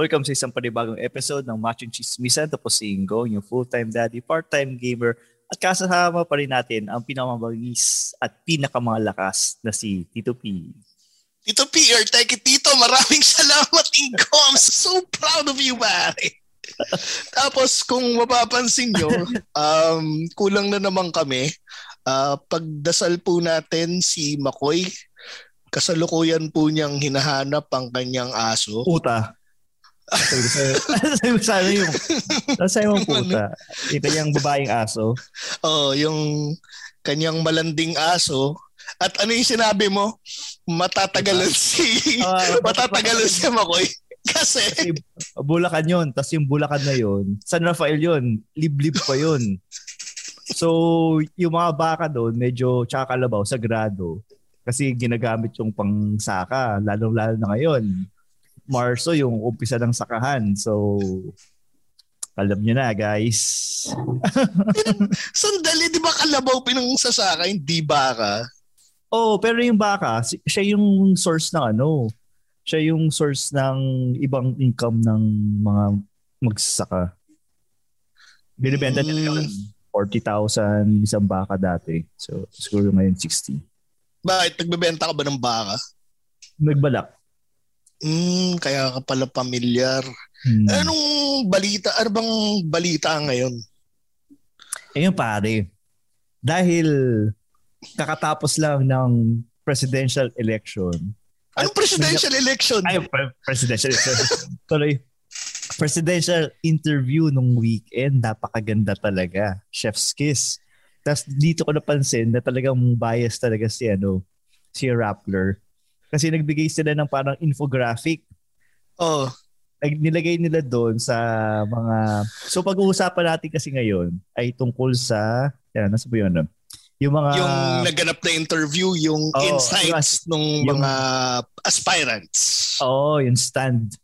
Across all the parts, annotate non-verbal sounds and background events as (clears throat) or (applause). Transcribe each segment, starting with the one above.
Welcome sa isang panibagong episode ng Matching Chismisan. Tapos si Ingo, yung full-time daddy, part-time gamer. At kasama pa rin natin ang pinakamabagis at pinakamalakas na si Tito P. Tito Pierre, thank you, Tito. Maraming salamat, Ingo. I'm so proud of you, pare. (laughs) Tapos, kung mapapansin nyo, um, kulang na naman kami. Uh, pagdasal po natin si Makoy, kasalukuyan po niyang hinahanap ang kanyang aso. Puta. Sabi ko sana (laughs) yung, (laughs) sabi mo puta. Yung kanyang babaeng aso. Oh, yung kanyang malanding aso. At ano yung sinabi mo? Matatagalan si Ah, (laughs) matatagalan si Makoy. Kasi Kasi Bulacan yun. Tapos yung Bulacan na yun, San Rafael yun. Liblib pa yun. So, yung mga baka doon, medyo tsaka kalabaw, sagrado. Kasi ginagamit yung pangsaka, lalo-lalo na ngayon. Marso yung umpisa ng sakahan. So, alam nyo na guys. (laughs) sandali, di ba kalabaw pinangsasaka, hindi baka? Oh, pero yung baka, si- siya yung source ng ano. Siya yung source ng ibang income ng mga magsasaka. Binibenta nila Mm. yun. 40,000 isang baka dati. So, siguro ngayon 60. Bakit? Nagbebenta ka ba ng baka? Nagbalak. Hmm, kaya ka pala pamilyar. Hmm. Anong balita? Ano bang balita ngayon? Ayun pare. Dahil kakatapos lang ng presidential election. Anong presidential election? Ay, pre- presidential election. (laughs) Tuloy. Presidential interview nung weekend. Napakaganda talaga. Chef's kiss. Tapos dito ko napansin na talagang bias talaga si ano, si Rappler. Kasi nagbigay sila ng parang infographic Oh, nilagay nila doon sa mga so pag-uusapan natin kasi ngayon ay tungkol sa yan nasa ba yun no? yung mga yung naganap na interview, yung Oo, insights ng yung- mga aspirants. oh yung stand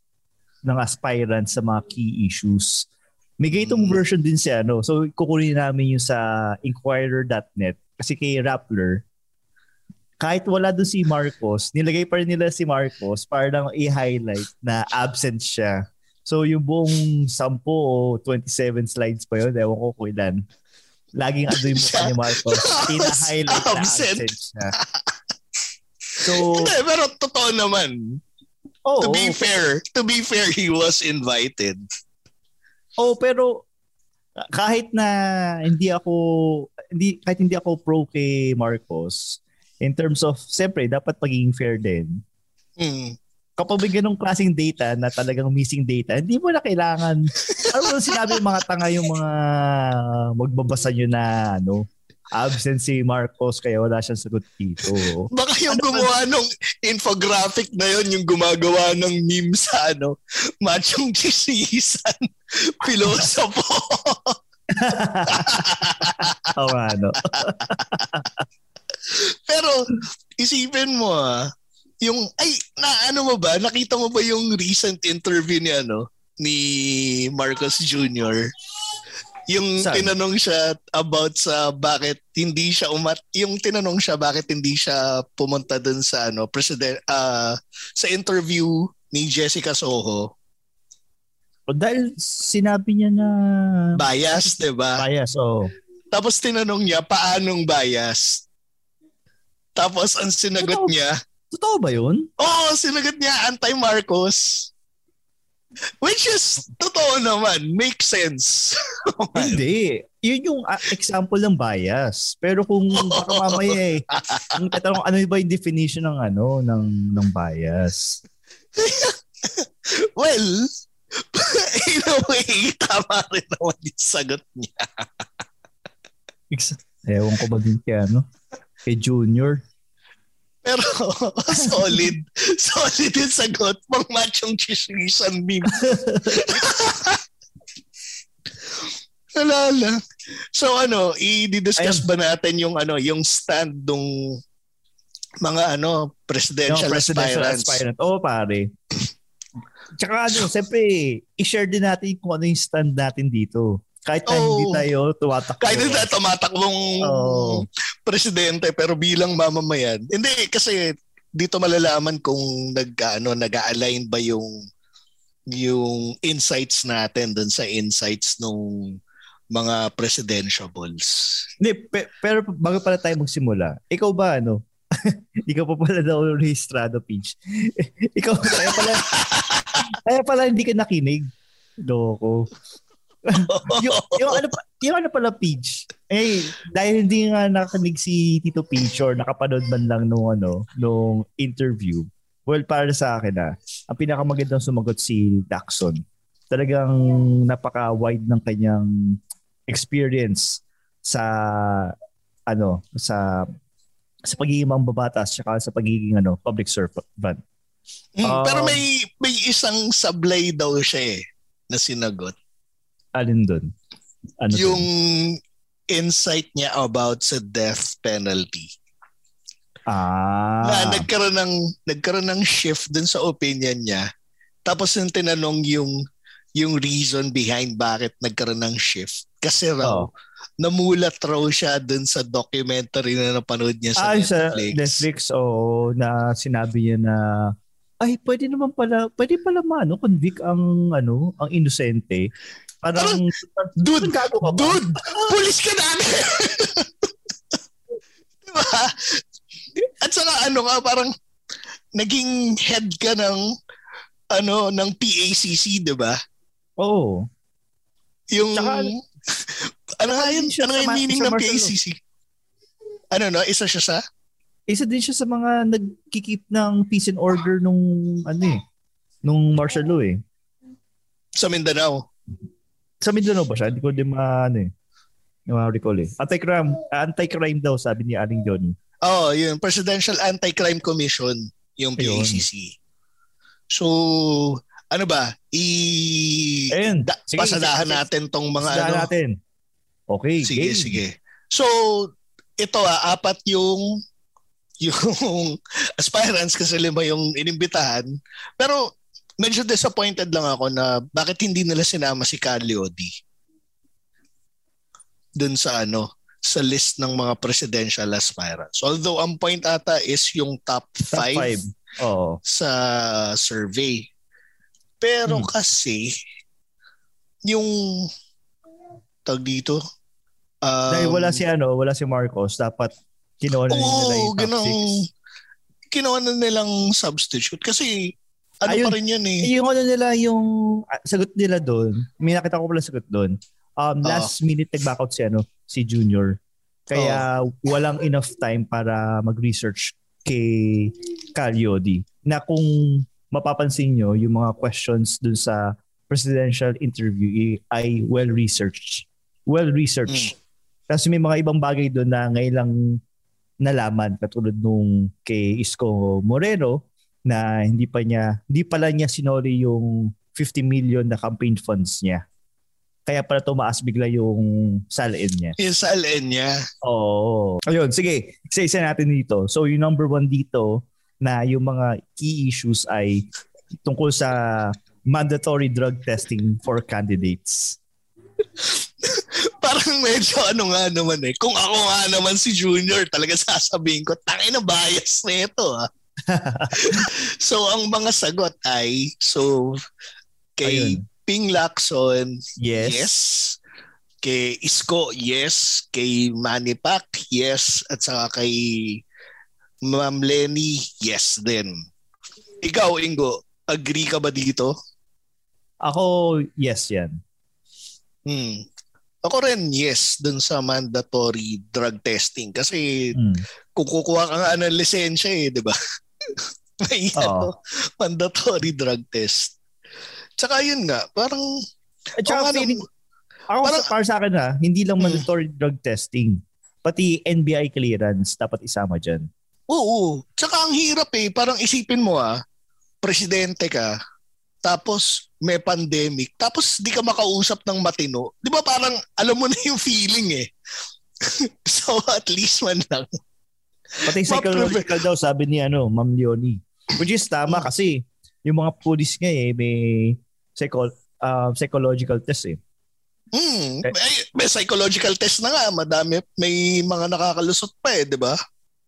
ng aspirants sa mga key issues may ganitong Mm. version din si ano so kukunin namin yung sa inquirer.net kasi kay Rappler kahit wala doon si Marcos, nilagay pa rin nila si Marcos para lang i-highlight na absent siya. So yung buong 10 o 27 slides pa yun, ewan ko kung ilan. Laging ano yung mukha ni (laughs) Marcos, ina-highlight na Absent. siya. So, Hindi, pero totoo naman. oh, to be fair, to be fair, he was invited. oh, pero kahit na hindi ako hindi kahit hindi ako pro kay Marcos in terms of siyempre dapat pagiging fair din Hmm. kapag may ganong klaseng data na talagang missing data, hindi mo na kailangan, (laughs) ano mo sinabi ng mga tanga yung mga magbabasa nyo na ano, absent si Marcos kaya wala siyang sagot dito. Baka yung Ano gumawa nung infographic na yon yung gumagawa ng meme sa ano, machong chismisan, (laughs) pilosopo. (laughs) Oo nga, no? Pero isipin mo ah, yung ay na ano mo ba? Nakita mo ba yung recent interview ni ano ni Marcos Jr. Yung Saan? tinanong siya about sa bakit hindi siya umat yung tinanong siya bakit hindi siya pumunta dun sa ano president ah, sa interview ni Jessica Soho. O, dahil sinabi niya na Bias, 'di ba? bias, oh. Tapos tinanong niya paanong bias. Tapos ang sinagot Ano? niya, Totoo ba yun? Oo, sinagot niya anti-Marcos. Which is, totoo naman, makes sense. (laughs) Hindi. Yun yung ah, example ng bias. Pero kung (laughs) baka mamaya eh, ang tatanong ano ba yung definition ng ano, ng, ng bias? (laughs) well, in a way, tama rin naman yung sagot niya. Ewan ko ba din kay ano? Kay Junior. Pero (laughs) solid. Solid yung sagot. Pang machong chismisan meme. (laughs) Alala. So ano, i-discuss ba natin yung ano, yung stand ng mga ano, presidential, Yung presidential aspirants? aspirant. Oo, pare. Tsaka ano, siyempre, i-share din natin kung ano yung stand natin dito. Kahit na Oo. hindi tayo tumatakbo. Kahit hindi tayo tumatakbong Oo. presidente pero bilang mamamayan. Hindi kasi dito malalaman kung nag ano nag-align ba yung yung insights natin dun sa insights nung mga presidentiables. Hindi, pe- pero bago pala tayo magsimula, ikaw ba ano? (laughs) ikaw pa pala daw rehistrado, Peach. (laughs) ikaw, kaya pala, (laughs) kaya pala hindi ka nakinig. Loko. (laughs) yung, yung, ano, pa- yung ano pala, Peach, eh, dahil hindi nga nakakinig si Tito Peach or nakapanood man lang nung, ano, nung interview, well, para sa akin na, ang pinakamagandang sumagot si Daxon. Talagang napaka-wide ng kanyang experience sa ano sa sa pagiging mambabatas tsaka sa pagiging ano public servant. Mm, Um, pero may may isang sablay daw siya eh na sinagot. Alin doon? Ano yung dun? insight niya about sa death penalty. ah na nagkaroon ng nagkaroon ng shift dun sa opinion niya. Tapos yung tinanong yung yung reason behind bakit nagkaroon ng shift. Kasi raw, Oh. namulat raw siya dun sa documentary na napanood niya sa Ay, sa Netflix. Netflix, oo, na sinabi niya na ay, pwede naman pala, pwede pala maano, convict ang, ano, ang inosente. Parang, Dude, gago ka dude, pulis ka namin! (laughs) diba? At saka ano ka, parang naging head ka ng ano ng PACC, 'di ba? Oo. Yung Tsaka, ano nga yun? Ano nga yung meaning ng. PACC? Ano no? Isa siya sa? isa din siya sa mga nagkikip ng peace and order nung, ano eh, nung martial law eh. Sa Mindanao. Sa Mindanao ba siya? Hindi ko din ma, ano eh, ma-recall eh. Anti-crime, anti-crime daw, sabi ni Aling Johnny. Oh, yun. Presidential Anti-Crime Commission, yung Ayun. PACC. So, ano ba? I... Ayun. Da- Sige, pasadahan sige, natin tong mga ano. natin. Okay, Sige, game. sige. So, ito ah, apat yung (laughs) yung aspirants kasi lima yung inimbitahan. Pero medyo disappointed lang ako na bakit hindi nila sinama si Cagliodi dun sa ano sa list ng mga presidential aspirants. Although ang point ata is yung top Top 5 five. Oo. sa survey. Pero Hmm. kasi yung tag dito um, Dahil wala si ano, wala si Marcos, dapat kinuha na nila Oo, yung top six. kinuha na nilang substitute kasi ano Ayun. pa rin yun eh. Yung ano nila, yung ah, sagot nila doon, may nakita ko pala sagot doon. Um, last minute nag-back out si ano, si Junior. Kaya walang enough time para mag-research kay Calyodi. Na kung mapapansin nyo, yung mga questions dun sa presidential interview ay well-researched. Well-researched. Kasi may mga ibang bagay doon na ngayon lang nalaman katulad nung kay Isko Moreno na hindi pa niya hindi pala niya sinori yung 50 million na campaign funds niya. Kaya pala tumaas bigla yung salin niya. Yung sa LN niya. Oo. Ayun, sige. Isa-isa natin dito. So yung number one dito na yung mga key issues ay tungkol sa mandatory drug testing for candidates. (laughs) Parang medyo ano nga naman eh. Kung ako nga naman si Junior, talaga sasabihin ko, tangin na bias na ito ah. (laughs) so ang mga sagot ay, so kay Ayun. Ping Lacson, Yes. yes. Kay Isko, yes. Kay Manny Pac, yes. At saka kay Ma'am Lenny, yes din. Ikaw, Ingo, agree ka ba dito? Ako, yes yan. Hmm. Ako rin, yes, dun sa mandatory drug testing. Kasi Mm. kung kukuha ka nga ng lisensya eh, di ba? (laughs) (laughs) May ano, mandatory drug test. Tsaka yun nga, parang At saka nga, feeling, ako parang- para sa akin ha, hindi lang Mm. mandatory drug testing. Pati NBI clearance dapat isama dyan. Oo. Tsaka ang hirap eh. Parang isipin mo ah, presidente ka, tapos may pandemic, tapos di ka makausap ng matino, di ba parang alam mo na yung feeling eh. (laughs) so at least man lang. Pati psychological daw sabi ni ano, Ma'am Leonie. Which is tama kasi yung mga police nga eh may psycho, uh, psychological test eh. Mm, may, may psychological test na nga, madami may mga nakakalusot pa eh, 'di ba?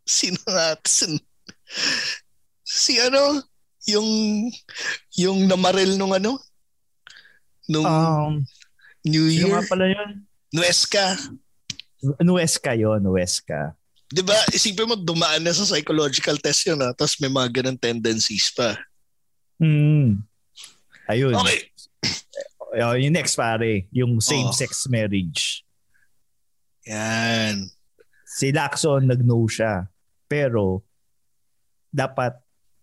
Sino nga sin, si ano yung yung namaril nung ano nung Um, New Year nga pala yun? Nuesca Nuesca yun, Nuesca. 'Di ba isipin mo dumaan na sa psychological test yun ah tapos may mga ganun tendencies pa Hmm. Ayun. okay Uh, yung next pare, yung same-sex marriage. yan Si Lacson nag-no siya. Pero dapat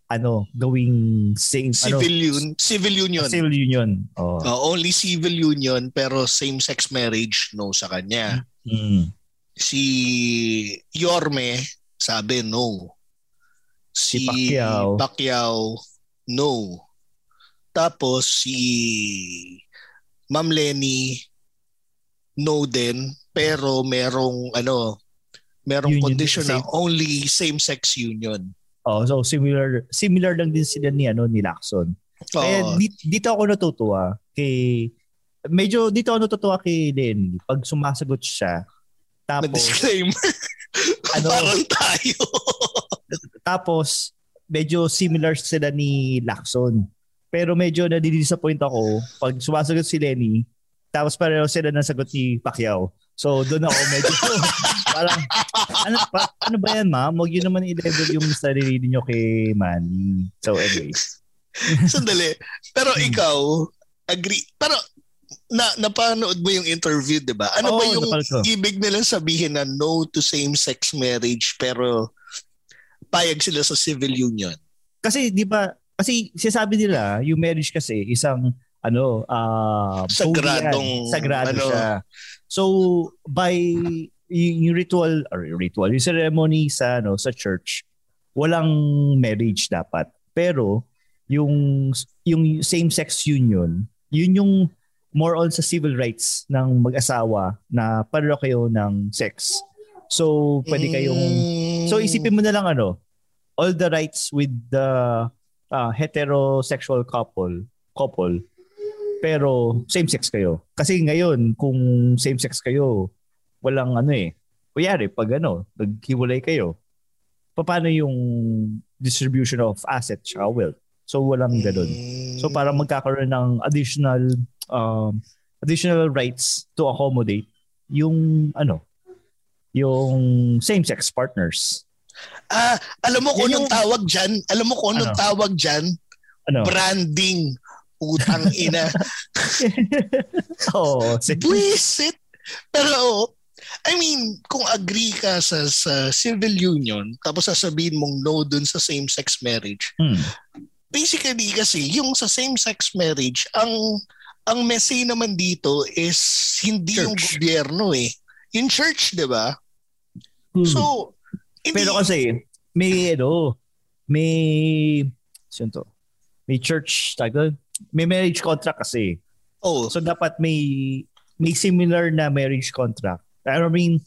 ano, gawing same civil ano, un, civil union civil union. Oh. Uh, only civil union pero same-sex marriage no sa kanya. Mm. Si Yorme sabi no. Si Pacquiao. Pacquiao no. Tapos si Ma'am Lenny no din pero merong ano merong Union condition na only same-sex union. Oh, so similar similar lang din sila ni ano ni Lacson. Kaya Oo. di- dito ako natutuwa kay medyo dito ako natutuwa kay Lenny pag sumasagot siya. Tapos Disclaimer. (laughs) Ano? Parang tayo. (laughs) tapos medyo similar sila ni Lacson. Pero medyo nadidisappoint ako pag sumasagot si Lenny tapos pareho sila ng sagot ni Pacquiao. So doon ako medyo (laughs) parang ano, pa, ano ba yan ma'am? Huwag yun naman i-level yung sarili niyo kay Manny. So anyways. Sandali. Pero Hmm. ikaw, agree. Pero na napanood mo yung interview, 'di ba? Ano Oo, ba yung ibig nilang sabihin na no to same-sex marriage pero payag sila sa civil union? Kasi di ba kasi sinasabi nila yung marriage kasi isang ano uh, Sagradong, sagrado ano. siya. So by yung ritual or ritual yung ceremony sa ano sa church walang marriage dapat. Pero yung yung same sex union yun yung more on sa civil rights ng mag-asawa na pareho kayo ng sex. So pwede kayong Mm. So isipin mo na lang ano, all the rights with the uh, heterosexual couple, couple, pero same sex kayo. Kasi ngayon, kung same sex kayo, walang ano eh. Kuyari, pag ano, naghiwalay kayo, paano yung distribution of assets at wealth? So walang ganun. So para magkakaroon ng additional um, additional rights to accommodate yung ano, yung same-sex partners. Ah, alam mo kung anong yung- tawag diyan? Alam mo kung anong Ano? tawag diyan? Ano? Branding. Utang ina. (laughs) Oo. si- Buisit. Pero, I mean, kung agree ka sa, sa civil union, tapos sasabihin mong no dun sa same-sex marriage, Hmm. basically kasi, yung sa same-sex marriage, ang ang messy naman dito is hindi yung Church. gobyerno eh. Yung church, di ba? Hmm. So, hindi, Pero kasi, may ano, may, sino to? May church, tagal, may marriage contract kasi. oh, So dapat may may similar na marriage contract. I mean,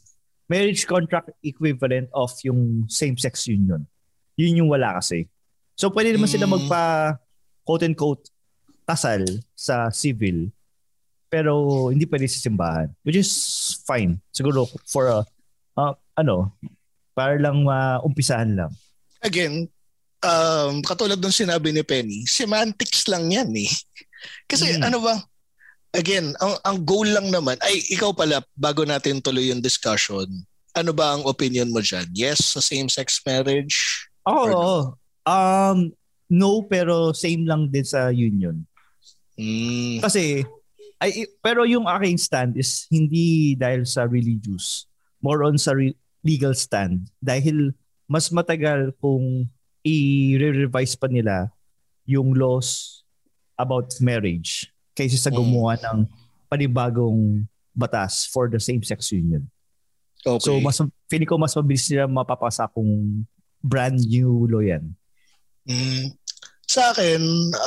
marriage contract equivalent of yung same-sex union. Yun yung wala kasi. So pwede naman sila Mm. magpa quote-unquote kasal sa civil pero hindi pwede sa simbahan which is fine siguro for a uh, ano para lang maumpisahan lang again, um, katulad ng sinabi ni Penny, semantics lang yan eh. Kasi Mm. ano ba, again, ang, ang goal lang naman, ay ikaw pala, bago natin tuloy yung discussion, ano ba ang opinion mo dyan? Yes sa same-sex marriage? Oo. Or no? Um, no, pero same lang din sa union. Mm, Kasi, ay, pero yung aking stand is hindi dahil sa religious. More on sa re- legal stand. Dahil mas matagal kung i-revise pa nila yung laws about marriage kaysa sa Mm. gumawa ng panibagong batas for the same-sex union. okay. So, mas, feeling ko mas mabilis nila mapapasa kung brand new law yan. Mm. Sa akin,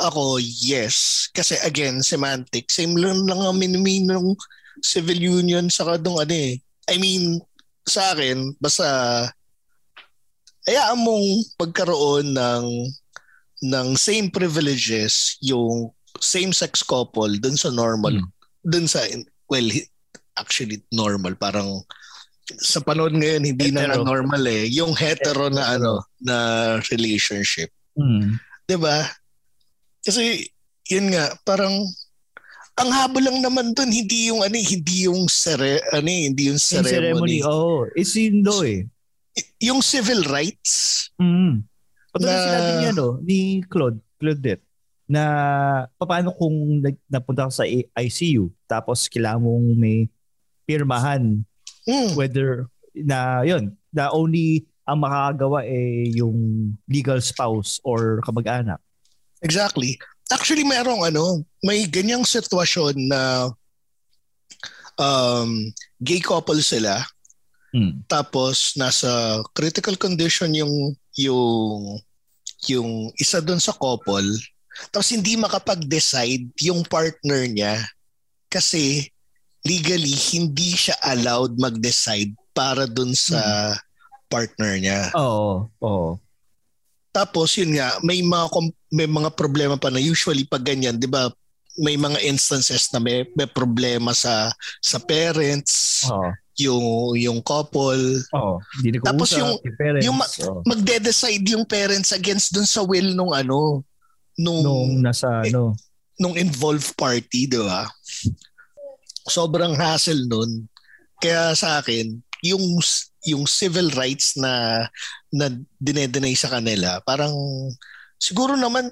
ako, yes. Kasi again, semantic. Same lang lang ang minimin ng civil union sa kadong ano eh. I mean, sa akin, basta hayaan mong pagkaroon ng ng same privileges yung same-sex couple dun sa normal, Hmm. dun sa, well, actually normal, parang sa panahon ngayon hindi na Hetero. normal eh yung hetero na ano na relationship Mm. 'Di ba kasi yun nga parang ang habol lang naman dun hindi yung ano eh, hindi yung sere, ano eh, hindi yung ceremony, ceremony, oh, it's yun daw eh. yung civil rights. Mm. Patulad Na- sinabi ni, ano, ni Claude, Claudette, na paano kung napunta ka sa ICU tapos kailangan mong may pirmahan mm, whether na yun, na only ang makakagawa eh yung legal spouse or kamag-anak. exactly actually merong ano may ganyang sitwasyon na um, gay couple sila Mm. tapos nasa critical condition yung yung yung isa doon sa couple tapos hindi makapag-decide yung partner niya kasi legally hindi siya allowed mag-decide para doon sa partner niya. Oo, oo. Tapos yun nga, may mga may mga problema pa na usually pag ganyan, 'di ba? May mga instances na may, may problema sa sa parents, Oo. yung yung couple, Oo. Hindi na Tapos yung- parents, yung ma- oo. magde-decide yung parents against dun sa will nung ano nung nung nasa Eh, ano. nung involved party, 'di ba? Sobrang hassle nun. Kaya sa akin, yung yung civil rights na na dinedenay sa kanila, parang siguro naman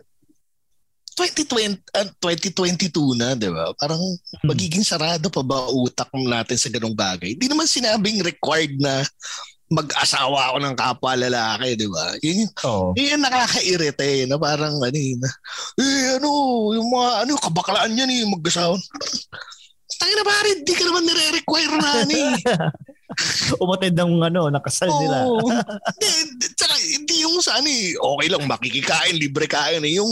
2020 ah, 2022 na, 'di ba? Parang magiging sarado pa ba utak natin sa ganung bagay? Hindi naman sinabing required na mag-asawa ako ng kapwa lalaki, di ba? Yun, Oo. yun yung nakakairita eh, na parang ano eh, eh ano, yung mga ano, kabaklaan yan eh, mag-asawa. Tangin na pare, di ka naman nire-require na ano (laughs) eh. Umatid ng ano, nakasal nila. Oo. (laughs) Hindi, tsaka hindi yung sa ano eh, okay lang, makikikain, libre kain eh. Yung,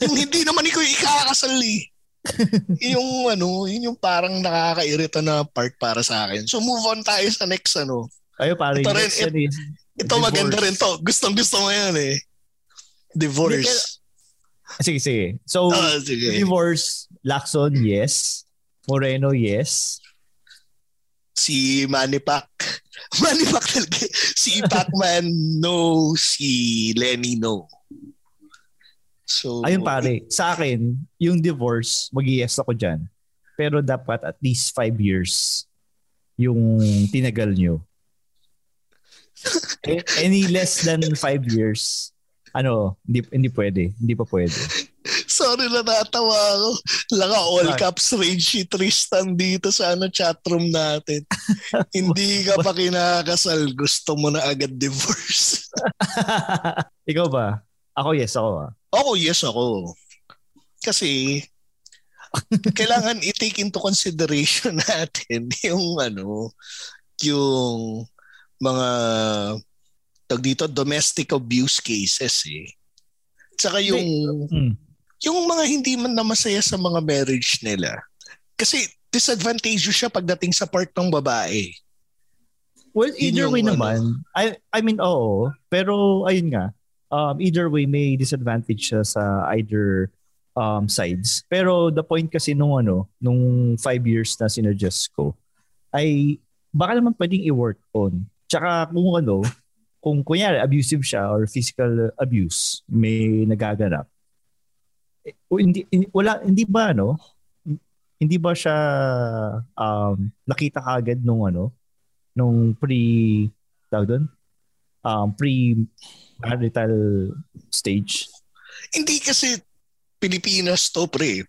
yung hindi naman ikaw ikakasal eh. (laughs) yung ano, yun yung parang nakakairita na part para sa akin. So move on tayo sa next ano. Ayo pare, Ito rin, yan eh. Ito Divorce. maganda rin to. Gustong gusto mo yan eh. Divorce. Sige, sige. So, Ah, sige. divorce, Lacson, yes. Moreno, yes. Si Manny Pac. (laughs) Manny Pac talaga. Si Pacman, no. Si Lenny, no. So, Ayun pare, sa akin, yung divorce, mag-yes ako dyan. Pero dapat at least five years yung tinagal nyo. A- (laughs) Any less than five years, ano, hindi, hindi pwede. Hindi pa pwede. (laughs) Sorry na natawa ako. Laka all caps rage si Tristan dito sa ano chatroom natin. (laughs) Hindi ka pa kinakasal, gusto mo na agad divorce. (laughs) Ikaw ba? Ako yes, ako ah. Ako, yes ako. Kasi, kailangan i-take into consideration natin yung ano, yung mga tag dito domestic abuse cases eh. Tsaka yung Hmm. yung mga hindi man na masaya sa mga marriage nila. Kasi disadvantageous siya pagdating sa part ng babae. Well, Yun either yung way ano. naman. I I mean, oo. Pero ayun nga. Um, either way may disadvantage siya sa either um, sides. Pero the point kasi nung ano, nung five years na sinuggest ko, ay baka naman pwedeng i-work on. Tsaka kung ano, kung kunyari abusive siya or physical abuse may nagaganap. eh, hindi, wala hindi ba ano hindi ba siya um, nakita kagad nung ano nung pre tawag doon um, pre marital stage Hindi kasi Pilipinas to pre.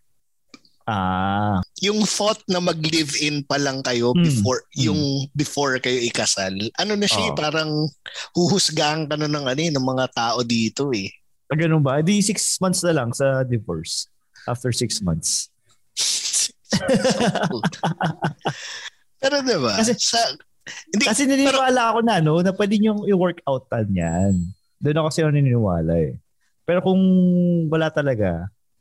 Ah Yung thought na mag-live-in pa lang kayo Mm. before Mm. yung before kayo ikasal. Ano na siya, Oo. parang huhusgahan ka na ng ano eh, ng mga tao dito eh. ah, ganun ba di six months na lang sa divorce after six months (laughs) Pero 'di ba? Kasi- sa hindi kasi naniniwala ako na no na pwede niyong i-work outan yan doon ako kasi naniniwala eh Pero kung wala talaga,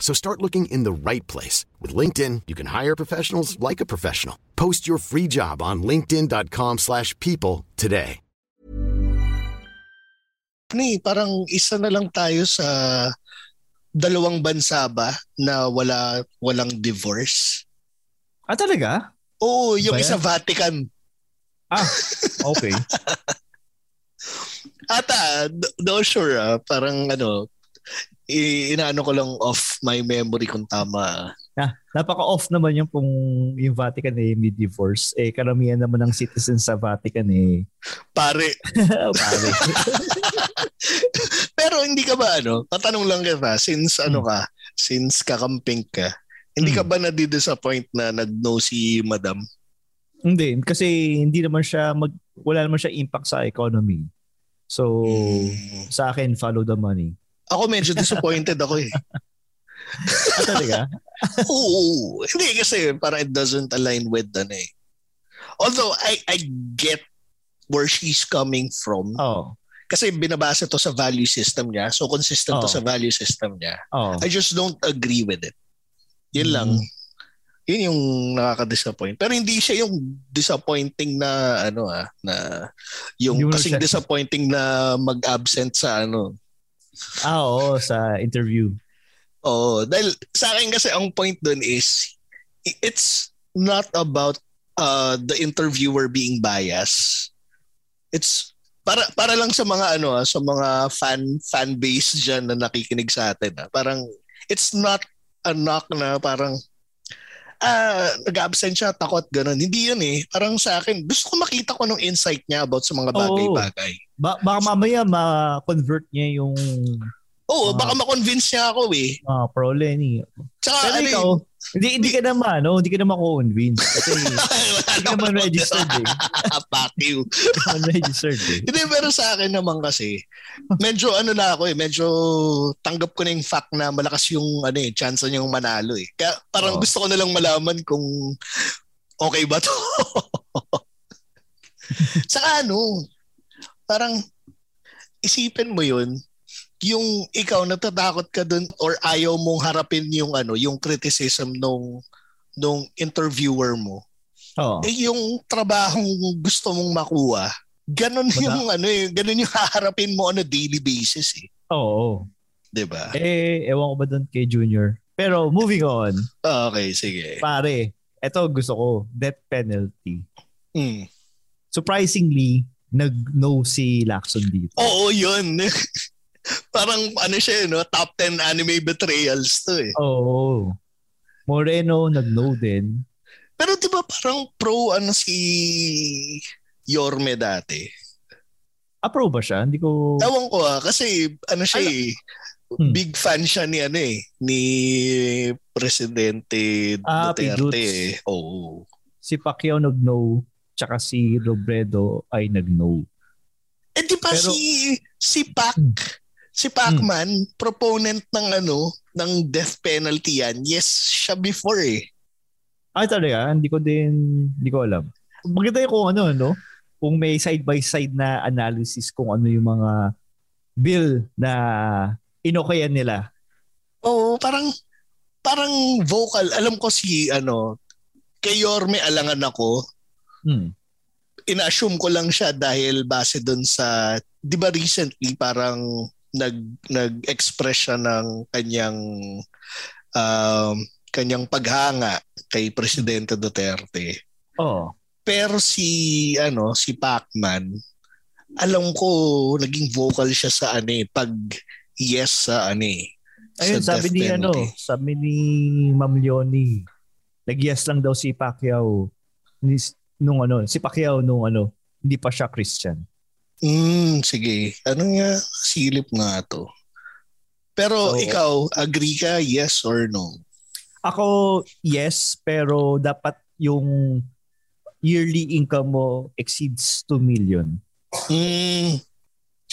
So start looking in the right place. With LinkedIn, you can hire professionals like a professional. Post your free job on linkedin.com slash people today. ni parang isa na lang tayo sa dalawang bansa ba na wala walang divorce. Ah, talaga? Oo, yung Ba isa? Vatican. Ah, okay. (laughs) Ata, no sure ah. Parang ano, i- inaano ko lang off my memory kung tama. ah, napaka-off naman yung kung yung Vatican eh, may divorce. Eh, karamihan naman ng citizens sa Vatican eh. Pare, (laughs) Pare. (laughs) pero hindi ka ba ano, tatanong lang kita, since ano ka, since kakamping ka, hindi ka Hmm. ba nadi-disappoint na nag-no si madam? Hindi, kasi hindi naman siya mag wala naman siya impact sa economy. So, Hmm. sa akin, follow the money. Ako medyo disappointed ako eh. (laughs) Ah, talaga? (laughs) Oo. Hindi kasi parang it doesn't align with ano eh. Although I I get where she's coming from Oo. kasi binabasa to sa value system niya. So consistent to Oh. sa value system niya. Oo. I just don't agree with it. Yun Mm. lang. Yun yung nakaka-disappoint. Pero hindi siya yung disappointing na ano ah, na yung mo kasing siya- disappointing na mag-absent sa ano. Ah, oo, sa interview. Oo, dahil sa akin kasi ang point dun is it's not about uh, the interviewer being biased. It's para para lang sa mga ano ah, sa mga fan fan base diyan na nakikinig sa atin. ah. Parang it's not a knock na parang ah, nag-absent siya, takot, ganun. Hindi yun eh. Parang sa akin, gusto ko makita ko nung insight niya about sa mga bagay-bagay. Ba- baka mamaya ma-convert niya yung Oo, Ah. baka ma-convince niya ako eh. uh, pro Lenny. Tsaka Pero ano ikaw, hindi, hindi ka naman, no? hindi ka naman convince (laughs) Kasi hindi ka naman registered eh. (laughs) Fuck you. Hindi ka naman registered eh. Hindi, pero sa akin naman kasi, medyo ano na ako eh, medyo tanggap ko na yung fact na malakas yung ano eh, chance niyang manalo eh. Kaya parang Oo. gusto ko na lang malaman kung okay ba to. (laughs) Saka ano, parang isipin mo yun, yung ikaw natatakot ka dun or ayaw mong harapin yung ano, yung criticism nung nung interviewer mo. Oo. Eh yung trabahong gusto mong makuha, ganun Wala. yung ano eh, ganun yung (laughs) haharapin mo on a daily basis eh. Oo. 'Di ba? Eh, ewan ko ba doon kay Junior. Pero moving on, Okay, sige. pare, eto gusto ko, death penalty. Mm. Surprisingly, nag-no si Lacson dito. Oo, yun. (laughs) (laughs) Parang ano siya, eh, no? top 10 anime betrayals to eh. Oo. Moreno, nag-no din. Pero 'di ba parang pro ano si Yorme dati? Approve ba siya? Hindi ko... Ewan ko ah, kasi ano siya Ano? eh, Hmm. big fan siya ni ano eh, ni Presidente Ah. Duterte eh. Oo. Si Pacquiao nag-no, tsaka si Robredo ay nag-no. Eh di ba Pero- si si Pac Hmm. Si Pacman proponent ng ano ng death penalty yan. Yes, siya before eh. Ay talaga, hindi ko din, hindi ko alam. Maganda yung kung ano, no? Kung may side-by-side na analysis kung ano yung mga bill na inokayan nila. Oo, parang parang vocal. Alam ko si ano kay Yorme alangan ako. Hmm. Ina-assume ko lang siya dahil base doon sa 'di ba recently parang nag nag-express siya ng kanyang um kanyang paghanga kay Presidente Duterte. Oo. Pero si ano si Pacman alam ko naging vocal siya sa ano eh, pag yes sa ano eh, Ayun, sa sabi ni ano, penalty. sabi ni Ma'am Leonie, nag-yes lang daw si Pacquiao ni, nung ano, si Pacquiao nung ano, hindi pa siya Christian. Mm, sige. Ano nga silip nga to. Pero So- ikaw, agree ka, yes or no? Ako, yes, pero dapat yung yearly income mo exceeds 2 million. Mm,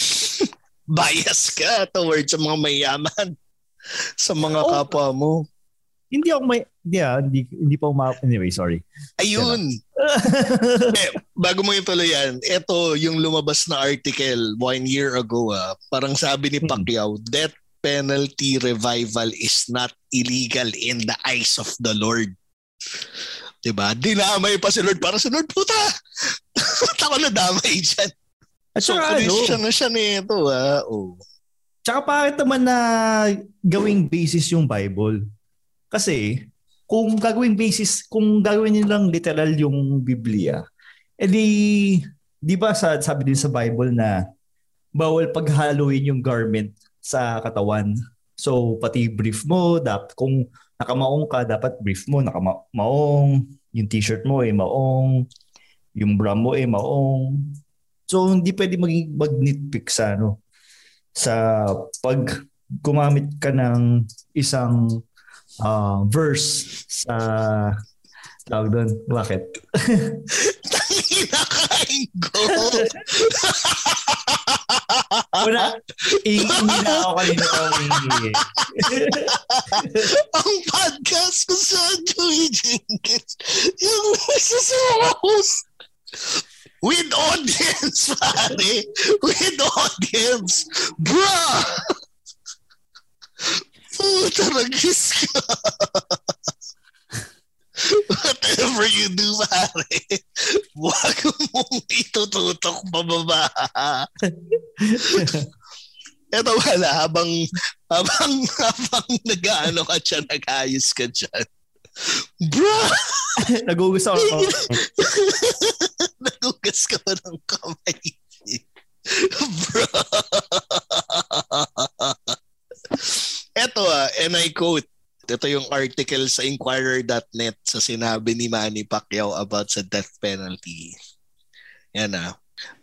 (laughs) bias ka towards sa mga mayaman. (laughs) Sa mga Oh. kapwa mo. Hindi ako may, hindi ah, hindi, hindi pa uma, anyway, sorry. Ayun. eh, bago mo yung tuloy yan, ito yung lumabas na article one year ago. Ah, parang sabi ni Hmm. Pacquiao, death penalty revival is not illegal in the eyes of the Lord. Diba? Dinamay pa si Lord para sa Lord, puta! (laughs) Ba't ako nadamay dyan? At So, saka ano, Christian na siya nito. Ah. Oh. Tsaka bakit naman na gawing basis yung Bible? Kasi kung gagawing basis, kung gagawin nilang literal yung Biblia, edi di ba sa, sabi din sa Bible na bawal paghaluin yung garment sa katawan. So pati brief mo, dapat kung nakamaong ka, dapat brief mo, nakamaong, yung t-shirt mo eh maong, yung bra mo eh maong. So hindi pwede maging mag-nitpick sa ano, sa pag gumamit ka ng isang ah, verse sa tawag doon. Bakit? Kinakain ko. Una, iingi na ako kanina ko iingi. Ang podcast ko sa Joey Jenkins. Yung nagsasawas. With audience, pare. With audience. Bruh! Puta, nagis ka. Whatever you do, pare, huwag mong itututok pababa. Ito wala, habang, habang, habang nag-ano ka dyan, nag-ayos ka dyan. Bro! Nagugusto ako. Nagugas ka pa ng kamay. Bro! Ito ah, and I quote, ito yung article sa Inquirer.net sa sinabi ni Manny Pacquiao about sa death penalty. Yan ah.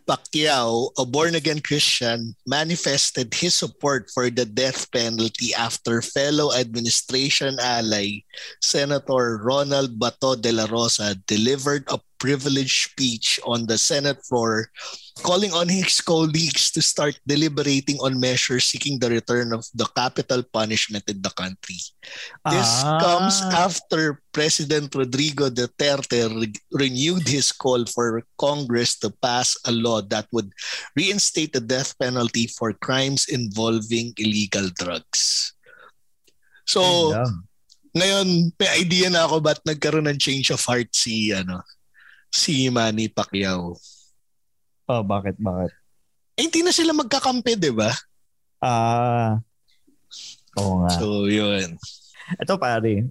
Pacquiao, a born-again Christian, manifested his support for the death penalty after fellow administration ally Senator Ronald Bato de la Rosa delivered a privileged speech on the Senate floor calling on his colleagues to start deliberating on measures seeking the return of the capital punishment in the country. This Ah. comes after President Rodrigo Duterte re- renewed his call for Congress to pass a law that would reinstate the death penalty for crimes involving illegal drugs. So, lang. ngayon, may idea na ako ba't nagkaroon ng change of heart si, ano, si Manny Pacquiao. Oh, bakit, bakit? Eh, hindi na sila magkakampi, di ba? Ah, oo nga. So, yun. Ito pare.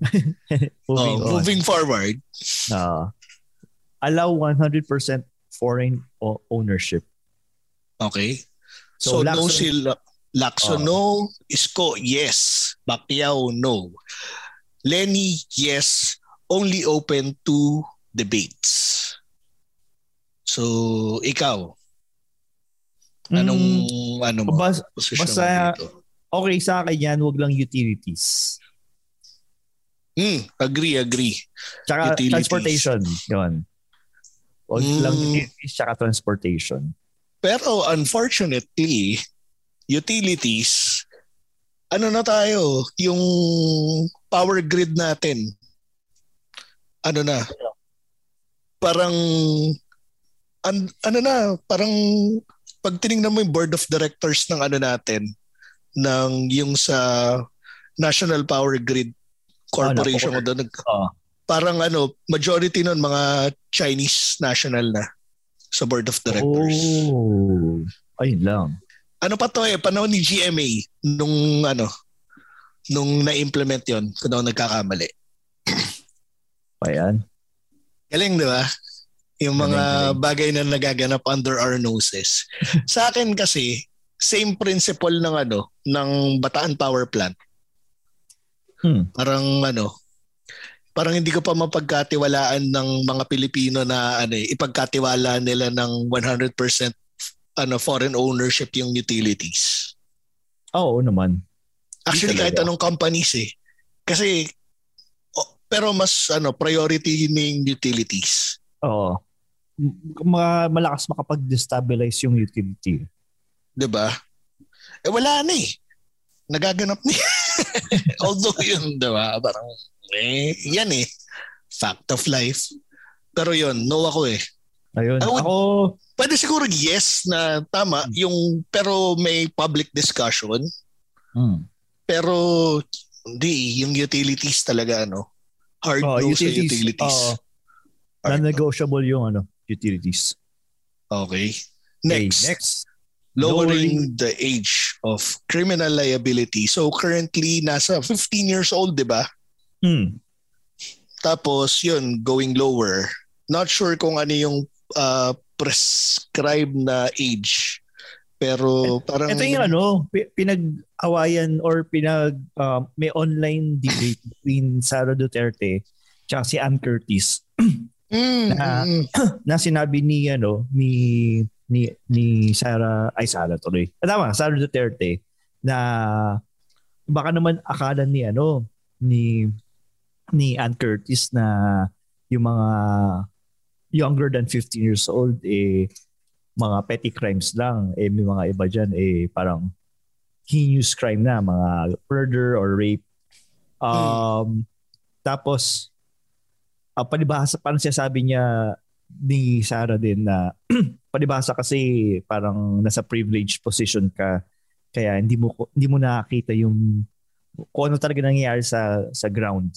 (laughs) Oh, moving on. moving forward, Ah, allow 100% foreign ownership. okay. So, So, no Lacson- sila. Lacson, Oh. no. Isko, yes. Pacquiao, no. Lenny, yes. Only open to debates. So, ikaw, anong, ano mo? Mm, Bas, basta- mo dito? okay sa akin yan, wag lang utilities. Hmm, agree, agree. Tsaka Utilities. transportation. Yun. Wag Mm. lang utilities tsaka transportation. Pero unfortunately, utilities, ano na tayo, yung power grid natin, ano na, parang, an, ano na, parang pag tinignan mo yung board of directors ng ano natin, ng yung sa National Power Grid Corporation Ah, ko doon, Oo. parang ano, majority nun mga Chinese national na sa board of directors. Oh. Ayun lang. ano pa to eh, panahon ni GMA nung ano, nung na-implement yon kung ako nagkakamali. Ayan. Galing, di ba? Yung mga bagay na nagaganap under our noses. (laughs) Sa akin kasi, same principle ng ano, ng Bataan Power Plant. Hmm. Parang ano, parang hindi ko pa mapagkatiwalaan ng mga Pilipino na ano eh, ipagkatiwala nila ng 100% ano foreign ownership yung utilities. Oo naman. Actually, kahit anong companies eh. Kasi, oh, pero mas ano priority ng utilities. Oo. Ma- malakas makapag-destabilize yung utility. 'di ba? Eh wala na eh. Nagaganap na. eh. (laughs) Although yun, 'di ba? Parang eh yan eh. Fact of life. Pero yun, no ako eh. Ayun. Would- Ako, Pwede siguro yes na tama yung pero may public discussion mm. pero hindi yung utilities talaga ano. Hard oh, no sa utilities. utilities. No. non-negotiable yung ano, utilities. Okay. Okay, Next. next. lowering the age of criminal liability. So currently nasa 15 years old, 'di ba? Hmm. Tapos yun, going lower. Not sure kung ano yung uh, prescribed na age. Pero parang Ito yung ano, pi- pinag-awayan or pinag um, may online debate between Sara Duterte tsaka si Ann Curtis (clears throat) Mm, na- mm, (clears throat) na sinabi ni ano ni ni ni Sara ay Sara tuloy. Ah, tama, Sara Duterte na baka naman akala ni ano ni ni Ann Curtis na yung mga younger than 15 years old eh mga petty crimes lang. Eh may mga iba diyan eh parang heinous crime na mga murder or rape. Um tapos uh, palibhasa parang siya sabi niya ni Sarah din na (clears throat) palibhasa kasi parang nasa privileged position ka kaya hindi mo hindi mo nakakita yung kung ano talaga nangyayari sa sa ground.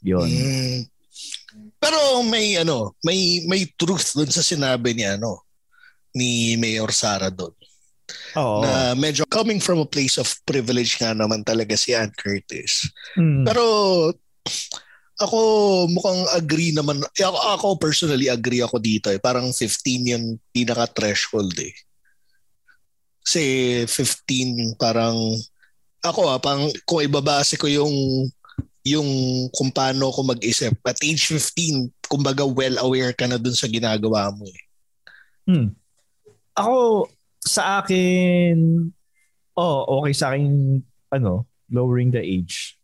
Yun. mm. Pero may ano, may may truth dun sa sinabi ni ano ni Mayor Sara doon. Oo. Na medyo coming from a place of privilege nga naman talaga si Ann Curtis. Mm. Pero ako mukhang agree naman. eh, Ako, ako personally agree ako dito eh. Parang 15 yung pinaka-threshold eh. Kasi 15 parang ako ah, pang, kung ibabase ko yung yung kung paano ko mag-isip. At age 15, kumbaga well aware ka na dun sa ginagawa mo eh. Hmm. Ako, sa akin, oh, okay sa akin, ano, lowering the age.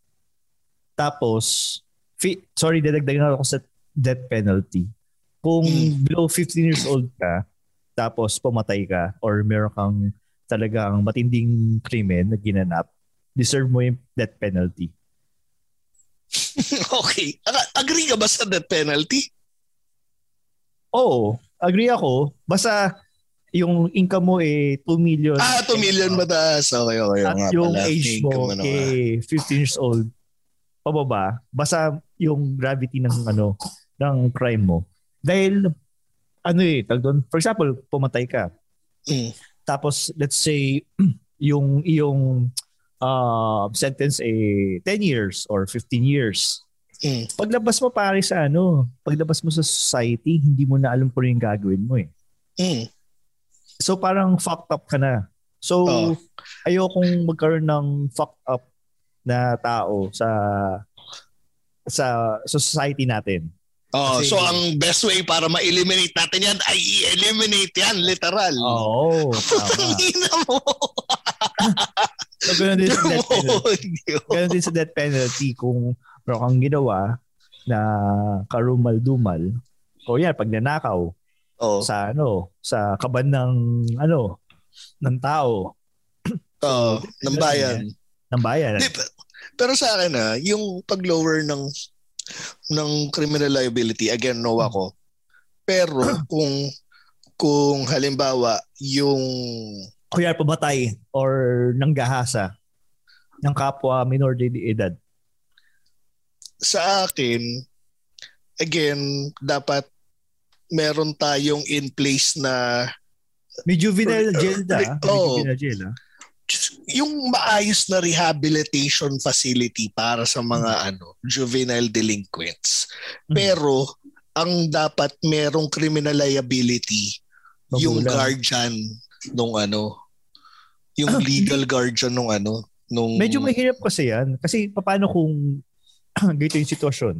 Tapos, fi- sorry, dadagdagan ako sa death penalty. Kung Hmm. below 15 years old ka, tapos pumatay ka, or meron kang talagang matinding krimen na ginanap, deserve mo yung death penalty. (laughs) okay. Ag- Agree ka ba sa death penalty? Oo, agree ako. Basta yung income mo eh 2 million. Ah, 2 million mataas. Okay, okay. at yung pala. age mo eh 15 years old pababa basta yung gravity ng ano ng crime mo dahil ano eh tag doon for example pumatay ka Mm. tapos let's say (clears throat) yung yung uh, sentence eh 10 years or 15 years Mm. paglabas mo pare sa ano paglabas mo sa society hindi mo na alam kung ano yung gagawin mo eh Mm. So parang fucked up ka na. So Oo. ayokong magkaroon ng fucked up na tao sa sa society natin. Oh, Kasi- so ang best way para ma-eliminate natin yan ay i-eliminate yan, literal. Oo, (laughs) tama. Ina mo. (laughs) So ganoon din sa death penalty. Ganoon din sa death penalty kung meron kang ginawa na karumal-dumal. O yan, pag nanakaw Oh, sa ano, sa kaban ng ano, ng tao, oh, (coughs) ng bayan. ng bayan. Di, pero sa akin ah, yung pag-lower ng ng criminal liability, again, no ako. Pero (clears throat) kung kung halimbawa yung kuya pamatay or nanggahasa ng kapwa minor de edad. sa akin, again, dapat meron tayong in place na May juvenile Uh, jail na. ah. May Oo. juvenile jail. ah. Yung maayos na rehabilitation facility para sa mga ano juvenile delinquents. Mhm. Pero ang dapat merong criminal liability yung Magulang. guardian nung ano yung legal guardian nung ano nung Medyo mahirap kasi yan. Kasi paano kung (clears throat) ganito yung sitwasyon?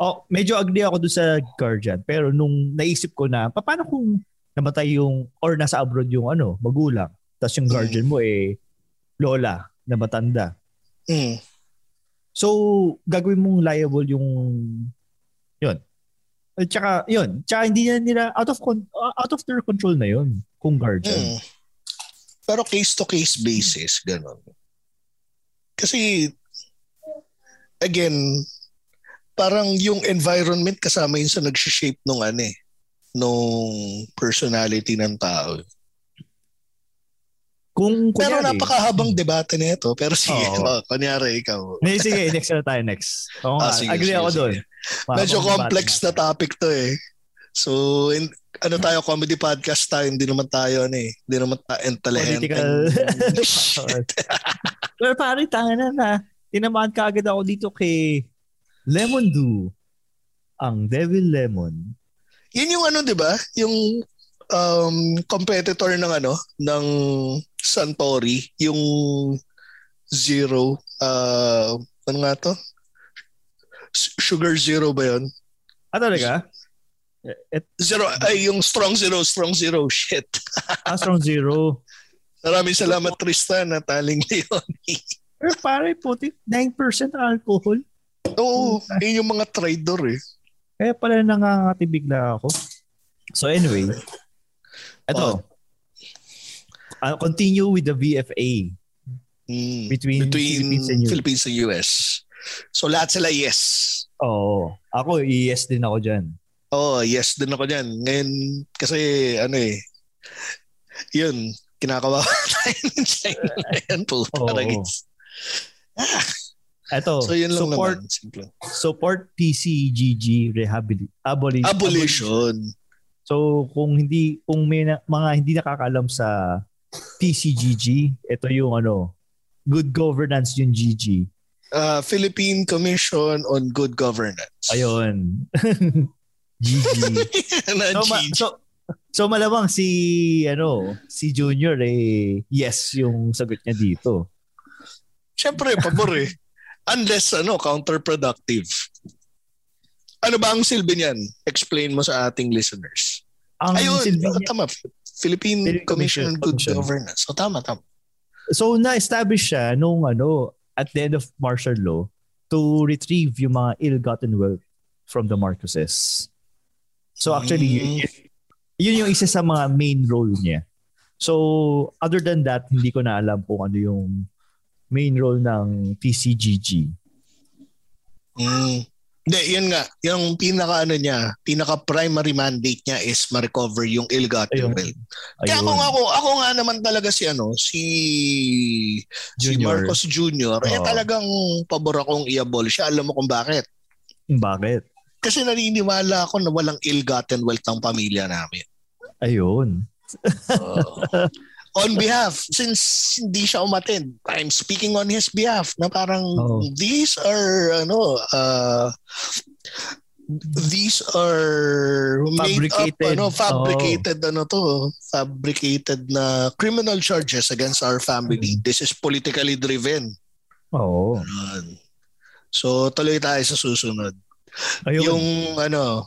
Oh, medyo agree ako doon sa guardian. Pero nung naisip ko na, paano kung namatay yung, or nasa abroad yung ano, magulang. Tapos yung guardian mo eh, lola na matanda. Mm. So, gagawin mong liable yung yun. At saka, yun. Tsaka hindi na nila, out of, con- out of their control na yun kung guardian. Mm. Pero case-to-case basis, ganun. Kasi, again, parang yung environment kasama yun sa nag-shape nung ano eh, nung personality ng tao. Kung, Pero kunyari, napakahabang debate na ito. Pero sige, Oo. (laughs) oh, kunyari ikaw. Hindi, sige, next na tayo, next. Oo Ah, sige, agree sige, ako doon. Medyo complex na topic to eh. So, in, ano tayo, comedy podcast tayo, hindi naman tayo, ano eh, hindi naman tayo intelligent. Political. (laughs) (laughs) Pero pare, tanga na na. Tinamaan ka agad ako dito kay Lemon Do. Ang Devil Lemon. Yun yung ano, di ba? Yung um, competitor ng ano, ng Suntory, yung Zero, uh, ano nga to? Sugar Zero ba yun? Ah, talaga? Et, Zero, ay yung Strong Zero, Strong Zero, shit. (laughs) ah, strong zero. Maraming salamat Tristan at Aling Leon. Pero (laughs) pare, puti, 9% alcohol. Oo, yun yung mga trader eh. Kaya pala nangangatibig na ako. So anyway, ito. I'll continue with the VFA Mm. between, Between Philippines and US. Philippines and US. So lahat sila yes. Oo. Ako, yes din ako dyan. Oh, yes din ako dyan. Ngayon, kasi ano eh, yun, kinakawawa (laughs) tayo ng China. Yan po, Oo. taragis. Ito, So yun lang support, naman. Simple. support PCGG rehabilitation. Aboli- Abolition. So kung hindi kung may na, mga hindi nakakaalam sa PCGG, ito yung ano, good governance yung GG. Uh, Philippine Commission on Good Governance. Ayun. (laughs) GG. So, ma- so, so malamang si ano, si Junior eh yes yung sagot niya dito. Siyempre, pabor eh. Unless ano, counterproductive. Ano ba ang silbi niyan? Explain mo sa ating listeners. Ang Ayun, silbi ah, niya- tama. Philippine Philippine Commission on Good Commission. Governance. So tama, tama. So na-establish siya nung ano at the end of martial law to retrieve yung mga ill-gotten wealth from the Marcoses. So actually Mm. yun, yun yung isa sa mga main role niya. So other than that, hindi ko na alam kung ano yung main role ng PCGG. Mm. Hindi, yun nga. Yung pinaka ano niya, pinaka primary mandate niya is ma-recover yung ill-gotten wealth. Kaya Ayun. kung ako, ako nga naman talaga si ano, si si Junior. Marcos Jr., eh Oo. talagang pabor akong i-abolish. Siya, Alam mo kung bakit? Bakit? Kasi naniniwala ako na walang ill-gotten wealth ng pamilya namin. Ayun. Oo. (laughs) on behalf, since hindi siya umattend, I'm speaking on his behalf na parang Oo. these are, ano, uh, these are made up, Fabricated. ano, fabricated, ano to, fabricated na criminal charges against our family. Mm. This is politically driven. Oo. Ganun. So, tuloy tayo sa susunod. Ayun. Yung ano,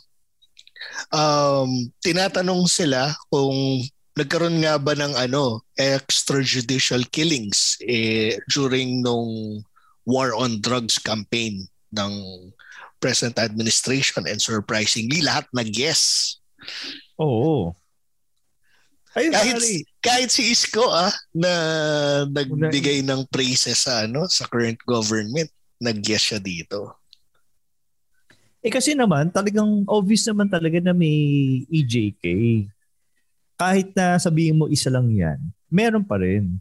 um, tinatanong sila kung nagkaroon nga ba ng ano, extrajudicial killings eh, during nung war on drugs campaign ng present administration and surprisingly lahat nag-yes. Oo. Ayun, Kahit, pare. kahit si Isko ah, na nagbigay ng praises sa ano sa current government, nag-yes siya dito. Eh kasi naman, talagang obvious naman talaga na may EJK. Kahit na sabihin mo isa lang yan, meron pa rin.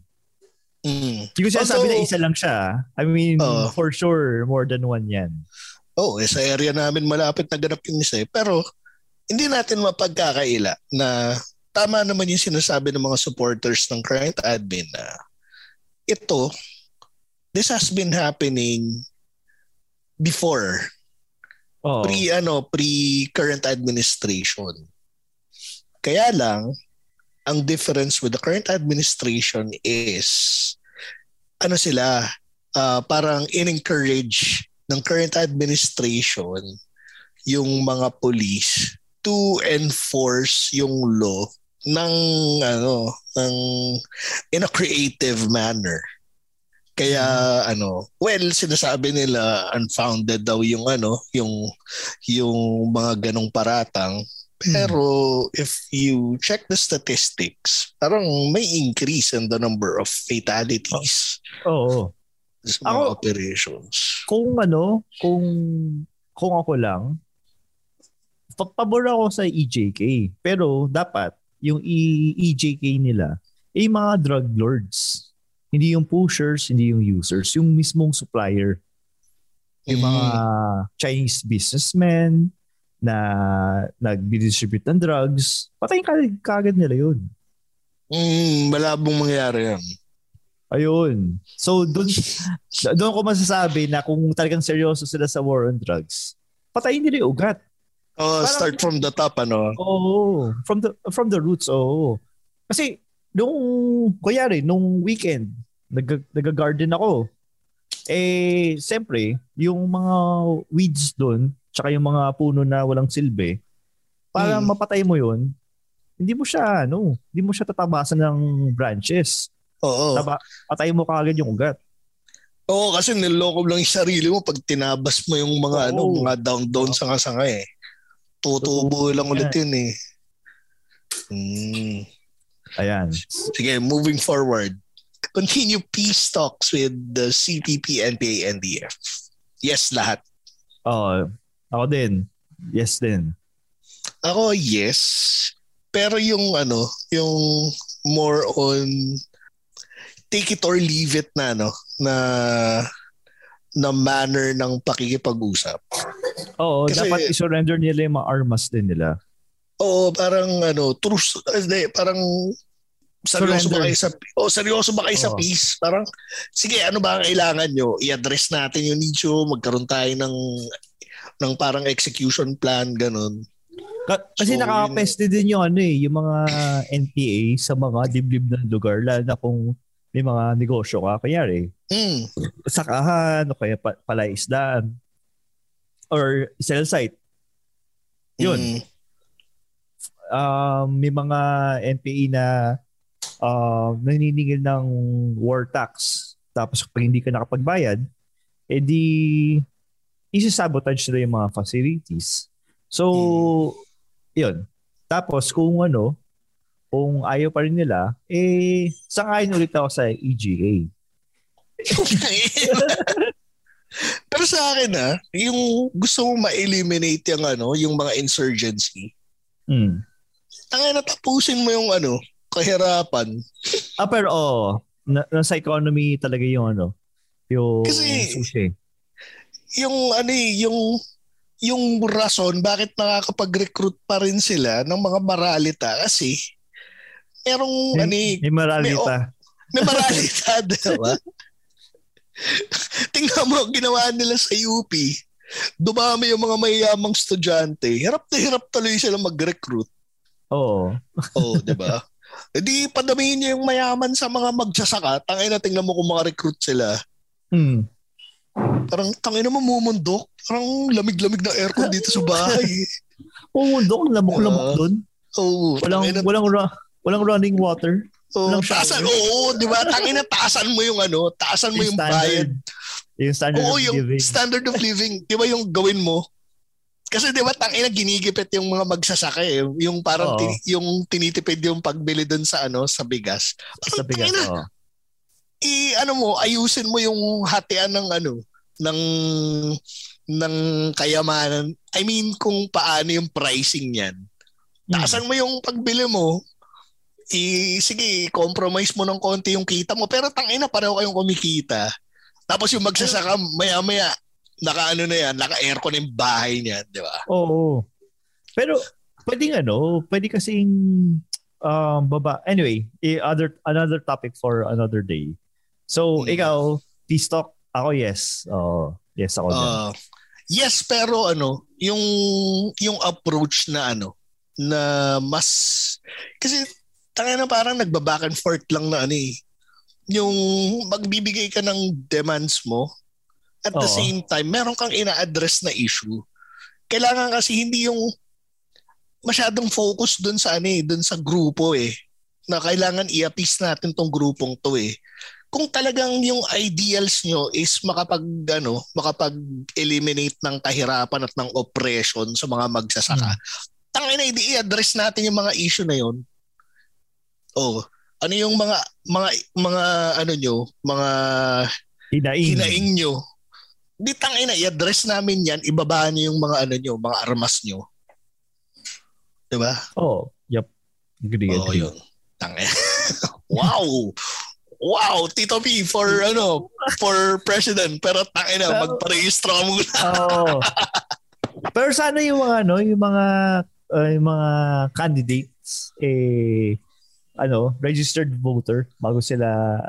Mm. Hindi ko sinasabi na isa lang siya. I mean, Oo. for sure, more than one yan. Oo, eh, sa area namin malapit na ganap yung isa eh. Pero hindi natin mapagkakaila na tama naman yung sinasabi ng mga supporters ng current admin na ito, this has been happening before, Oo. pre ano, pre current administration. Kaya lang ang difference with the current administration is ano sila, ah, parang in-encourage ng current administration yung mga police to enforce yung law ng ano ng in a creative manner Kaya ano, well sinasabi nila unfounded daw yung ano, yung yung mga ganong paratang. Pero if you check the statistics, parang may increase in the number of fatalities Oo. sa mga Ako- operations. Kung ano, kung kung ako lang, pa- pabor ako sa EJK. Pero dapat yung E- EJK nila ay mga drug lords. Hindi yung pushers, hindi yung users, yung mismong supplier. Yung mga Chinese businessmen na nag-distribute ng drugs, patayin ka kagad nila yun. Mm, malabong mangyari yan. Ayun. So, doon doon ko masasabi na kung talagang seryoso sila sa war on drugs, patayin nila yung ugat. Oh, Parang- start from the top ano. Oo. From the from the roots, oo. Kasi nung kunyari nung weekend nag nag-garden ako. Eh siyempre, yung mga weeds doon, tsaka yung mga puno na walang silbi, para Hmm. mapatay mo 'yon, hindi mo siya ano, hindi mo siya tatabasan ng branches. Oo. Taba, patay mo kaagad yung ugat. Oo, kasi niloko lang yung sarili mo pag tinabas mo yung mga ano, Oo. mga down-down sanga-sanga eh. Tutubo lang ulit yun eh. Hmm. Ayan. Sige, moving forward. Continue peace talks with the CPP, NPA, NDF. Yes, lahat. Oh, ako din. Yes din. Ako, yes. Pero yung ano, yung more on take it or leave it na ano, na na manner ng pakikipag-usap. Oo, Kasi- dapat i-surrender nila yung mga armas din nila. Oo, parang ano, truce, hindi, parang seryoso ba kayo sa oh, seryoso ba kayo sa Oo. peace? Parang sige, ano ba ang kailangan nyo? I-address natin yung issue, magkaroon tayo ng ng parang execution plan ganun. Ka- Kasi So, nakakapeste din yung ano eh, yung mga NPA sa mga dibdib ng lugar, lalo na kung may mga negosyo ka. Kanyari, Mm. sakahan o kaya pa- palaisdaan or cell site. Yun. Mm. Um, may mga NPA na um, naniningil ng war tax. Tapos pag hindi ka nakapagbayad, edi isi-sabotage nila yung mga facilities. So, yun. Tapos kung ano, kung ayaw pa rin nila, eh, sangayon ulit ako sa EGA. (laughs) Pero sa akin ah, yung gusto mong ma-eliminate yung ano, yung mga insurgency. Hmm. Tangay na tapusin mo yung ano, kahirapan. Ah, pero oh, na, nasa economy talaga yung ano, yung Kasi- sushi. Yung ano eh, yung yung rason bakit nakakapag-recruit pa rin sila ng mga maralita kasi merong ano eh, May maralita. may maralita, (laughs) diba? Tingnan mo, ginawa nila sa UP. Dumami yung mga mayayamang estudyante. Hirap na hirap tuloy sila mag-recruit. Oo. Oo, di ba? (laughs) Hindi padamihin niyo yung mayaman sa mga magsasaka. Tangay na tingnan mo kung mga recruit sila. Hmm. Parang tangay na mamumundok. Parang lamig-lamig na aircon dito sa bahay. (laughs) Doon, lamok-lamok Ah. doon. Oo. Walang, na- walang, ra- walang running water. oo, walang taasan, oo, di ba? Tangay na taasan mo yung ano, taasan mo yung, bayad. Yung standard Oo, of yung living. standard of living. Di ba yung gawin mo? Kasi di ba tangina ginigipit yung mga magsasaka eh. Yung parang Oo. tin- yung tinitipid yung pagbili doon sa ano sa bigas. sa bigas. Oo. I ano mo, ayusin mo yung hatian ng ano ng ng kayamanan. I mean kung paano yung pricing niyan. Hmm. Taasan mo yung pagbili mo. I, sige, compromise mo ng konti yung kita mo. Pero tangina, pareho kayong kumikita. Tapos yung magsasaka, maya-maya, naka-ano na yan, naka-aircon yung bahay niya, di ba? Oo. Pero, pwedeng ano, pwede kasing um, baba. Anyway, i- other, another topic for another day. So, Hmm. ikaw, peace talk. Ako, yes. Oh, yes ako. Uh, yes, pero ano, yung yung approach na ano, na mas kasi tanga na parang nagba-back and forth lang na ano eh. Yung magbibigay ka ng demands mo at the Oo. same time meron kang ina-address na issue. Kailangan kasi hindi yung masyadong focus dun sa ano eh, dun sa grupo eh. Na kailangan i-appease natin tong grupong to eh. Kung talagang yung ideals nyo is makapag ano, makapag-eliminate ng kahirapan at ng oppression sa mga magsasaka. Hmm. Tangin na i-address natin yung mga issue na yon. Oh, ano yung mga mga mga ano nyo, mga Hinaing. hinaing nyo. Di tangin na i-address namin yan, ibaba niyo yung mga ano nyo, mga armas nyo. 'Di ba? Oh, yep. Agree, agree. yun. Tangin. (laughs) wow. Wow, Tito P for (laughs) ano, for president. Pero tangin na, magparehistro ka muna. Oo. Pero sana yung mga ano, yung mga uh, yung mga candidates eh ano, registered voter bago sila (laughs)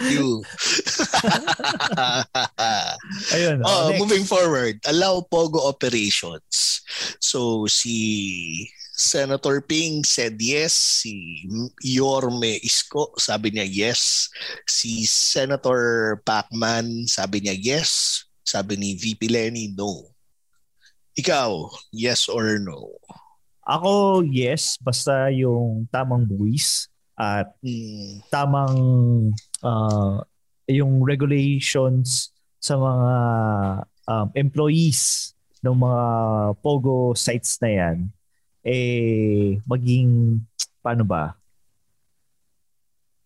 You. (laughs) ayun. oh, next. moving forward, allow Pogo operations. So si Senator Ping said yes. Si Yorme Isko sabi niya yes. Si Senator Pacman sabi niya yes. Sabi ni VP Lenny no. Ikaw, yes or no? Ako yes, basta yung tamang buwis at Hmm. tamang uh, yung regulations sa mga um, employees ng mga Pogo sites na yan eh maging paano ba?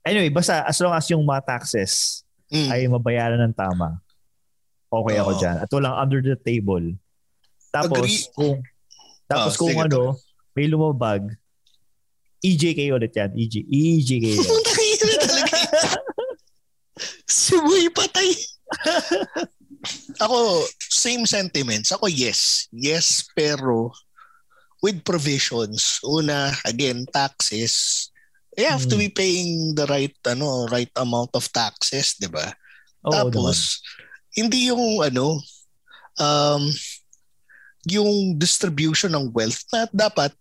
Anyway, basta as long as yung mga taxes Mm. ay mabayaran ng tama. Okay ako Oo. diyan. At walang under the table. Tapos Agree. kung tapos Oh, kung ano, may lumabag, EJK ulit yan. EJ, EJK. Siboy patay. Ako, same sentiments. Ako, yes. Yes, pero with provisions. Una, again, taxes. You have to Hmm. be paying the right ano right amount of taxes, 'di ba? Oo naman. Tapos hindi yung ano um yung distribution ng wealth na dapat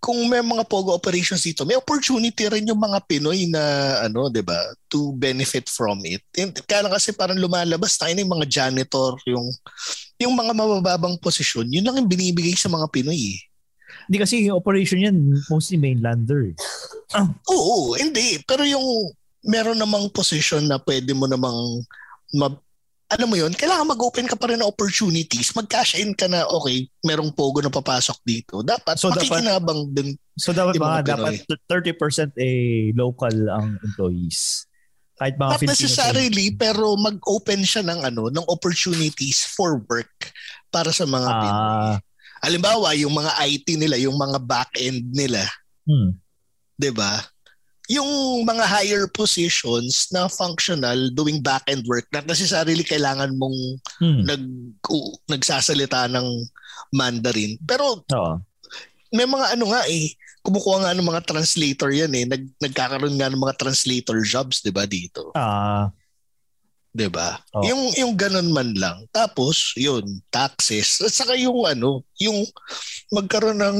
kung may mga pogo operations dito, may opportunity rin yung mga Pinoy na ano, 'di ba, to benefit from it. And, kaya lang kasi parang lumalabas tayo ng mga janitor, yung yung mga mabababang posisyon, yun lang yung binibigay sa mga Pinoy. eh. Hindi kasi yung operation yan, mostly mainlander. eh. Oo, hindi. Pero yung meron namang position na pwede mo namang ma- alam mo yun, kailangan mag-open ka pa rin ng opportunities. Mag-cash in ka na, okay, merong pogo na papasok dito. Dapat So, so, dapat- makikinabang din. So dapat mga dapat 30% eh local ang employees. Kahit mga Not Filipino- necessarily, pero mag-open siya ng ano, ng opportunities for work para sa mga Pinoy. Halimbawa, yung mga IT nila, yung mga back-end nila, hmm. 'di ba? Yung mga higher positions na functional doing back-end work, not necessarily kailangan mong Hmm. nag u- nagsasalita ng Mandarin. Pero Oo. may mga ano nga eh, kumukuha nga ng mga translator yan eh. Nag, nagkakaroon nga ng mga translator jobs, 'di ba dito? Ah, 'Di ba? Oo. Yung yung ganun man lang. Tapos, yun, taxes. At saka yung ano, yung magkaroon ng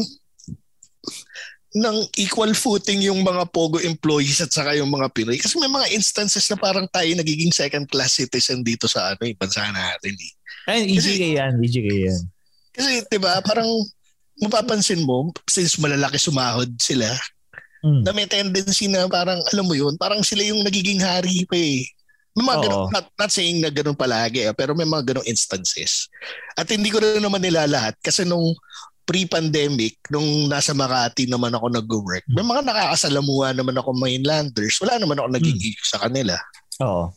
ng equal footing yung mga Pogo employees at saka yung mga Pinoy. Kasi may mga instances na parang tayo nagiging second class citizen dito sa ano, eh, bansa natin eh. ayun, EJK yan, EJK yan. Kasi 'di ba, parang mapapansin mo since malalaki sumahod sila, Hmm. na may tendency na parang alam mo yun, parang sila yung nagiging hari pa eh. May mga ganun, not, not saying na ganun palagi, ah, pero may mga ganung instances. At hindi ko rin naman nila lahat kasi nung pre-pandemic, nung nasa Makati naman ako nag-work, may mga nakakasalamuha naman ako mainlanders. Wala naman ako naging Hmm. issue sa kanila. Oo.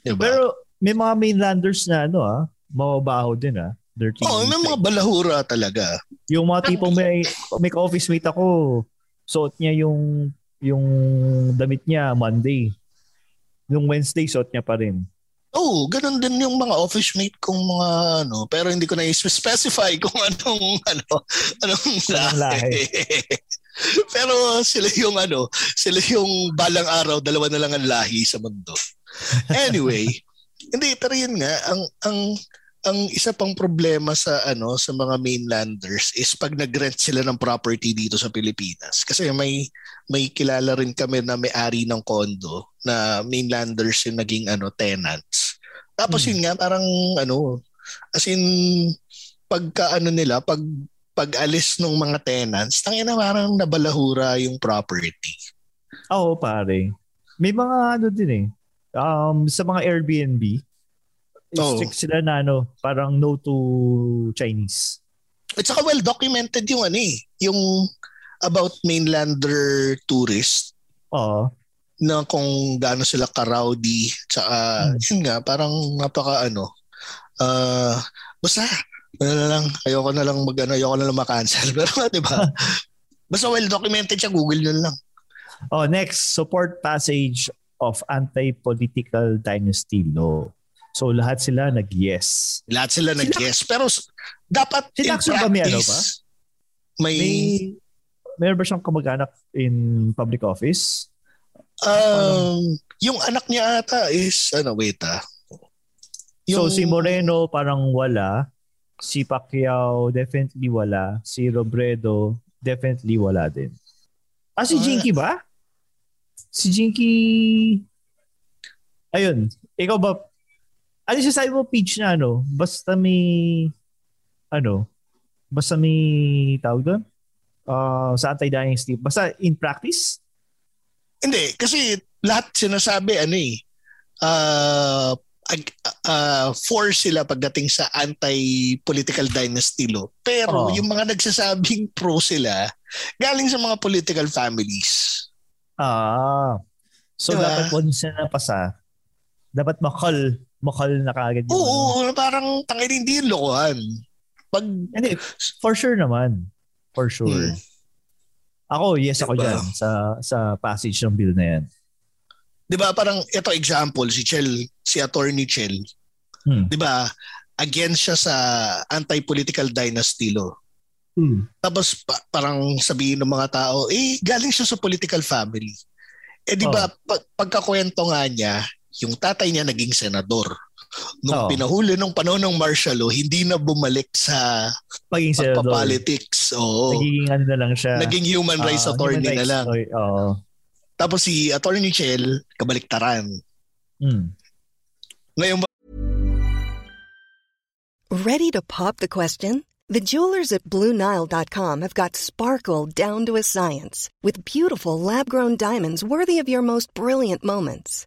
Diba? Pero may mga mainlanders na ano ah, mababaho din ah. Dirty. Oo, may mga balahura talaga. Yung mga tipong may may office mate ako, suot niya yung yung damit niya Monday. Yung Wednesday suot niya pa rin. Oo, oh, ganun din yung mga office mate kong mga ano, pero hindi ko na i-specify (laughs) kung anong ano, anong lahi. (laughs) pero sila yung ano, sila yung balang araw, dalawa na lang ang lahi sa mundo. (laughs) Anyway, hindi pero yun nga ang ang ang isa pang problema sa ano sa mga mainlanders is pag nag-rent sila ng property dito sa Pilipinas. Kasi may may kilala rin kami na may-ari ng condo na mainlanders yung naging ano tenants. Tapos Hmm. yun nga parang ano as in pagka ano nila pag pag-alis ng mga tenants, tangina parang nabalahura yung property. Oo, pare. May mga ano din eh. Um, sa mga Airbnb, Oo. strict sila na ano, parang no to Chinese. At saka well documented yung ano eh, yung about mainlander tourist Oo. na kung gaano sila ka-rowdy tsaka Hmm. yun nga parang napaka ano uh, basta ano na lang ayoko na lang mag ano ayoko na lang ma-cancel (laughs) pero di ba (laughs) basta well documented siya google nyo lang Oh, next, support passage of anti-political dynasty law. So lahat sila nag-yes. lahat sila Sila- nag-guess pero dapat Si in Lacson ba may ano practice may, May meron ba siyang kamag-anak in public office? um, yung anak niya ata is ano wait ah So si Moreno parang wala. Si Pacquiao definitely wala. Si Robredo definitely wala din. Ah, si Ah. Jinky ba? Si Jinky... Ayun. Ikaw ba? Ano siya sabi mo page na ano? Basta may... Ano? Basta may tawag doon? Ah, sa anti-dynasty. Basta in practice? Hindi, kasi lahat sinasabi ano eh, uh, ag- uh, for sila pagdating sa anti-political dynasty law. Pero Oo. yung mga nagsasabing (laughs) pro sila, galing sa mga political families. Ah. So Diba? dapat once na napasa, dapat makal, makal na kagad yung ano. Oo, parang tangin hindi yung lokohan. Pag, Hindi, for sure naman. For sure. Hmm. Ako, yes ako Diba? dyan sa, sa passage ng bill na yan. di ba parang ito example, si Chel, si attorney Chel, Hmm. di ba, against siya sa anti-political dynasty law. Hmm. Tapos pa- parang sabihin ng mga tao, eh, galing siya sa political family. Eh di ba, pag- pagkakwento nga niya, yung tatay niya naging senador. Nung Oo. pinahuli nung panahon ng martial law, hindi na bumalik sa Paging senador. pagpapolitics. Oo. Nagiging ano na lang siya. Naging human ah, rights attorney human na rights lang. attorney. Oo. Tapos si Attorney Chel, kabaliktaran. Hmm. Ngayon Ready to pop the question? The jewelers at BlueNile.com have got sparkle down to a science with beautiful lab grown diamonds worthy of your most brilliant moments.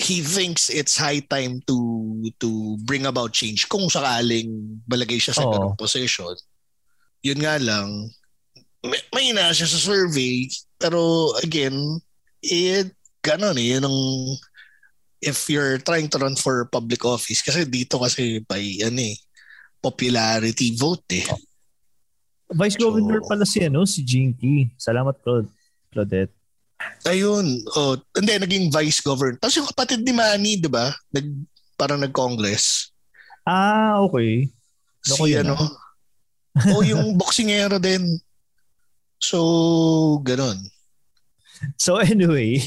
he thinks it's high time to to bring about change kung sakaling balagay siya sa ganung position. Yun nga lang, may, may ina siya sa survey, pero again, it, ganon eh, yun ang, if you're trying to run for public office, kasi dito kasi by, ano eh, popularity vote eh. Vice So- Governor pala si, ano, si Jinky. Salamat, Claude. Claudette. Ayun. Oh, hindi, naging vice governor. Tapos yung kapatid ni Manny, di ba? Nag, parang nag-congress. Ah, okay. Loko si ano. o yung (laughs) boksingero din. So, ganun. So anyway,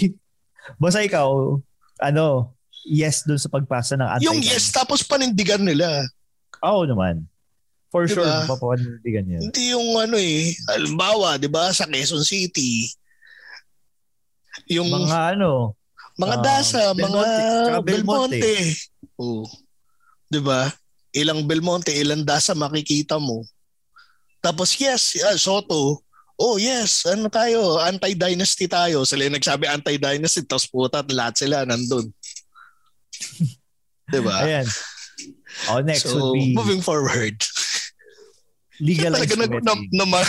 basta ikaw, ano, yes dun sa pagpasa ng anti Yung yes, tapos panindigan nila. Oo naman. For Diba? sure, papanindigan yan. Hindi yung ano eh. Halimbawa, di ba, sa Quezon City, yung mga, Mga ano, ah, dasa, mga Belmonte, Belmonte. Belmonte. Oh. Di ba? Ilang Belmonte, ilang dasa makikita mo. Tapos yes, ah, Soto, oh yes, ano tayo, anti-dynasty tayo. Sila yung nagsabi anti-dynasty, tapos puta, lahat sila nandun. Di ba? ayan. Oh, next so, would be, moving forward. Legalized Talaga nag, na, sweating. naman.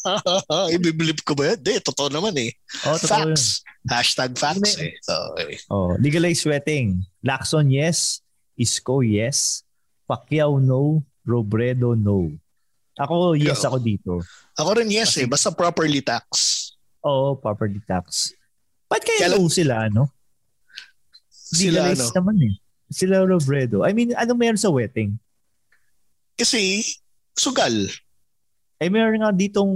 (laughs) Ibibilip ko ba yan? Hindi, totoo naman eh. Oh, totoo yun. Facts. Hashtag facts eh. Okay. Oh, legalized sweating. Lacson, yes. Isko, yes. Pacquiao, no. Robredo, no. Ako, yes ako dito. Ako rin yes eh. Basta properly tax. Oo, property tax. Ba't kaya Kaya- no sila, ano? Sila Legalized ano. naman eh. Sila Robredo. I mean, ano meron sa wedding? Kasi, sugal. Eh, meron nga ditong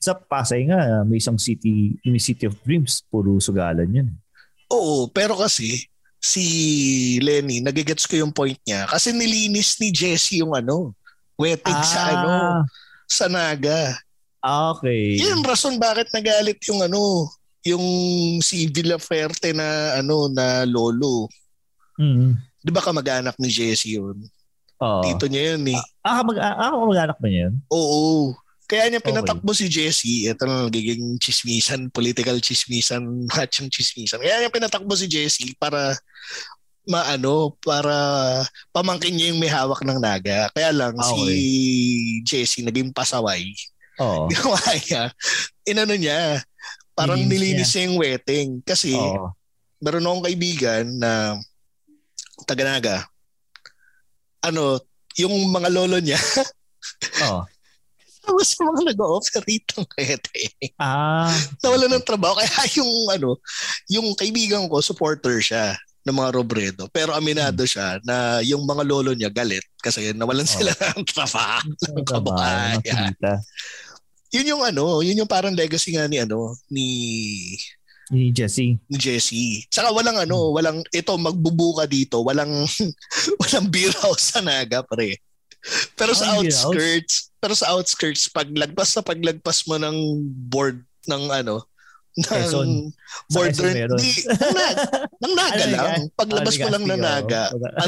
sa Pasay nga, may isang city, yung City of Dreams, puro sugalan yun. Oo, pero kasi, si Lenny, nagigets ko yung point niya. Kasi nilinis ni Jesse yung ano, wedding sa ano, sa Naga. Ah, okay. Yung rason bakit nagalit yung ano, yung si Villaferte na ano na lolo. Mm. 'Di ba kamag-anak ni Jesse yun? Oo. Tito niya yun eh. Ah, mag ah, mag-anak ba niya yun? Oo. Kaya niya Okay. pinatakbo si Jesse. Ito na nagiging chismisan, political chismisan, hatching (laughs) chismisan. Kaya niya pinatakbo si Jesse para maano, para pamangkin niya yung may hawak ng naga. Kaya lang Ah, si Jesse naging pasaway. Oo. (laughs) Ginawa niya, inano niya, parang Nilinis nilinis niya yung wedding. Kasi Oo. meron akong kaibigan na taga-naga. Ano, yung mga lolo niya, (laughs) Oo. tapos yung mga nag-ooperate ng wedding. Ah. Nawala ng trabaho. Kaya yung ano, yung kaibigan ko, supporter siya ng mga Robredo. Pero aminado siya na yung mga lolo niya galit kasi nawalan sila (laughs) ng trabaho. Ng kabuhayan. Yun yung ano, yun yung parang legacy nga ni ano, ni Ni Jesse. ni Jesse. Saka walang ano, walang ito magbubuka dito, walang (laughs) walang beer house sa Naga pre. Pero sa Ah, beer house? outskirts, pero sa outskirts paglagpas sa paglagpas mo ng board ng ano ng Quezon. Border di, ng, Naga, ng (laughs) Naga Ano, lang. Paglabas Ah, mo lang ng Naga, (laughs)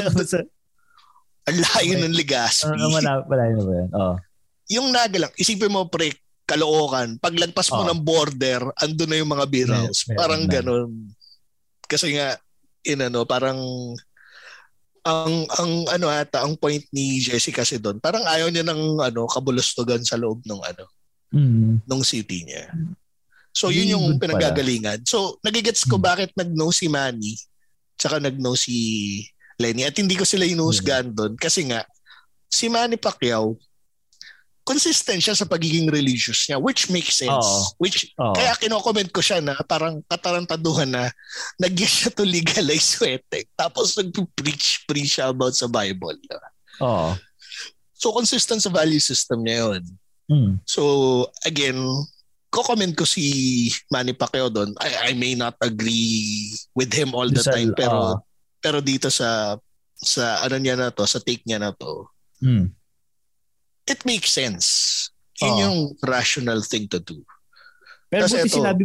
ang, layo ng Legazpi. Ah, wala, wala na ba yan? Oo. yung Naga lang, isipin mo pre, Caloocan, paglagpas mo Oh. ng border, andun na yung mga beer house. meron Parang na. ganun. Kasi nga, inano, parang ang ang ano ata ang point ni Jesse kasi doon parang ayaw niya ng ano kabulustugan sa loob ng ano Mm. ng city niya. So yun yung pala. pinagagalingan. So nagigets ko Hmm. bakit nag-no si Manny tsaka nag-no si Lenny at hindi ko sila inuhusgahan doon kasi nga si Manny Pacquiao consistent siya sa pagiging religious niya which makes sense. Oo. Which Oo. kaya kino-comment ko siya na parang katarantaduhan na nag siya to legalize sweating tapos nag-preach preach siya about sa Bible. Oo. So consistent sa value system niya yun. Mm. So again, ko-comment ko si Manny Pacquiao doon. I, I may not agree with him all the Sa- time pero ah. pero dito sa sa ano niya na to, sa take niya na to, Mm. It makes sense. Yun Ah. yung rational thing to do. Pero Kasi buti ito- sinabi,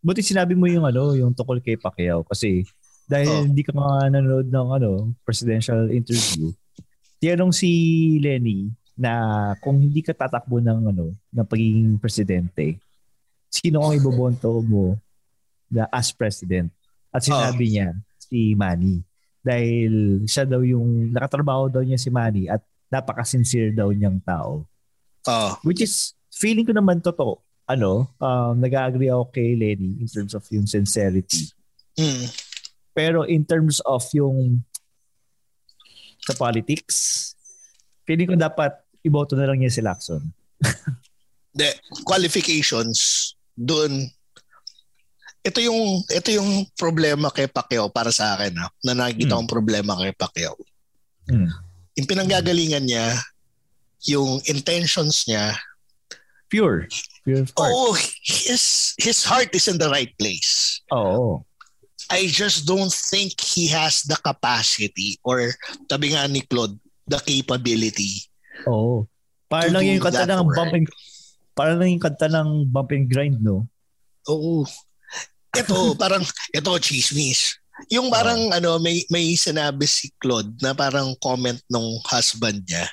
buti sinabi mo yung ano, yung tungkol kay Pacquiao kasi dahil Oh. hindi ka nga nanonood ng ano, presidential interview. Tinanong si Lenny na kung hindi ka tatakbo ng ano, ng pagiging presidente, sino ang ibobonto mo na as president? At sinabi niya si Manny dahil siya daw yung nakatrabaho daw niya si Manny at napaka-sincere daw niyang tao. Ah, Which is, feeling ko naman totoo. Ano, um, nag-agree ako kay Lenny in terms of yung sincerity. mm, Pero in terms of yung sa politics, feeling ko dapat iboto na lang niya si Lacson. (laughs) the qualifications doon ito yung ito yung problema kay Pacquiao para sa akin ha, na nakikita Hmm. kong problema kay Pacquiao. Hmm. Yung pinanggagalingan niya, yung intentions niya, Pure. Pure of heart. oh, his his heart is in the right place. Oo. I just don't think he has the capacity or sabi nga ni Claude, the capability. Oo. Para lang yung kanta ng work. bump and, para lang yung kanta ng bump and grind, no? Oo. Ito, parang, ito, chismis. Yung parang, ano, may, may sinabi si Claude na parang comment nung husband niya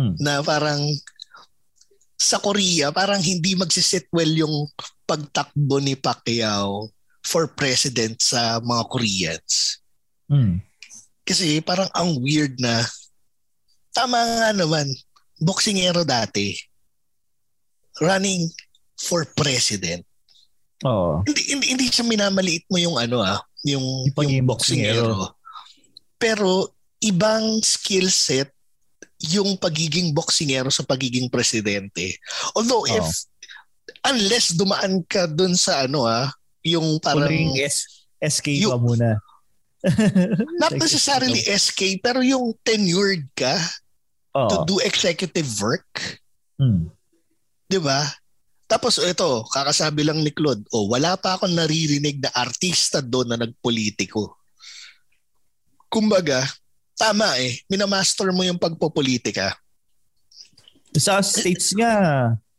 Hmm. na parang sa Korea, parang hindi magsisit well yung pagtakbo ni Pacquiao for president sa mga Koreans. Hmm. Kasi parang ang weird na tama nga naman boksingero dati running for president. Oo. Hindi, hindi, hindi siya minamaliit mo yung ano ah, yung, Yung yung boksingero. Pero ibang skill set yung pagiging boksingero sa pagiging presidente. Although if Oo. unless dumaan ka dun sa ano ah, yung parang Parang S- SK Yung- muna. (laughs) not necessarily SK pero yung tenured ka to Oo. do executive work, Hmm. 'di ba? Tapos ito, kakasabi lang ni Claude, oh, wala pa akong naririnig na artista doon na nagpolitiko. Kumbaga, tama eh, minamaster mo yung pagpopolitika. Sa states nga,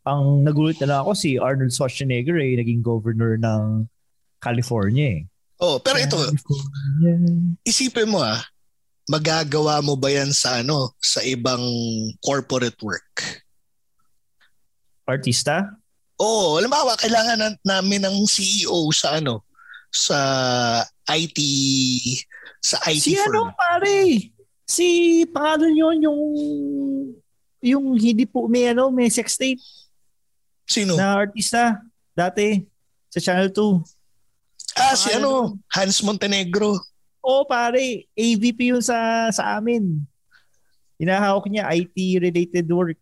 ang nagulat na lang ako si Arnold Schwarzenegger eh, naging governor ng California eh. Oh, pero ito, California. isipin mo ah, magagawa mo ba yan sa ano, sa ibang corporate work? Artista? Oo, halimbawa, kailangan na, namin ng CEO sa ano, sa IT, sa IT Si firm. ano pare? Si pangalan yun yung yung hindi po may ano may sex tape Sino? na artista dati sa Channel 2. ah, si ano? ano, Hans Montenegro. Oo pare, AVP yun sa sa amin. Hinahawak niya IT related work.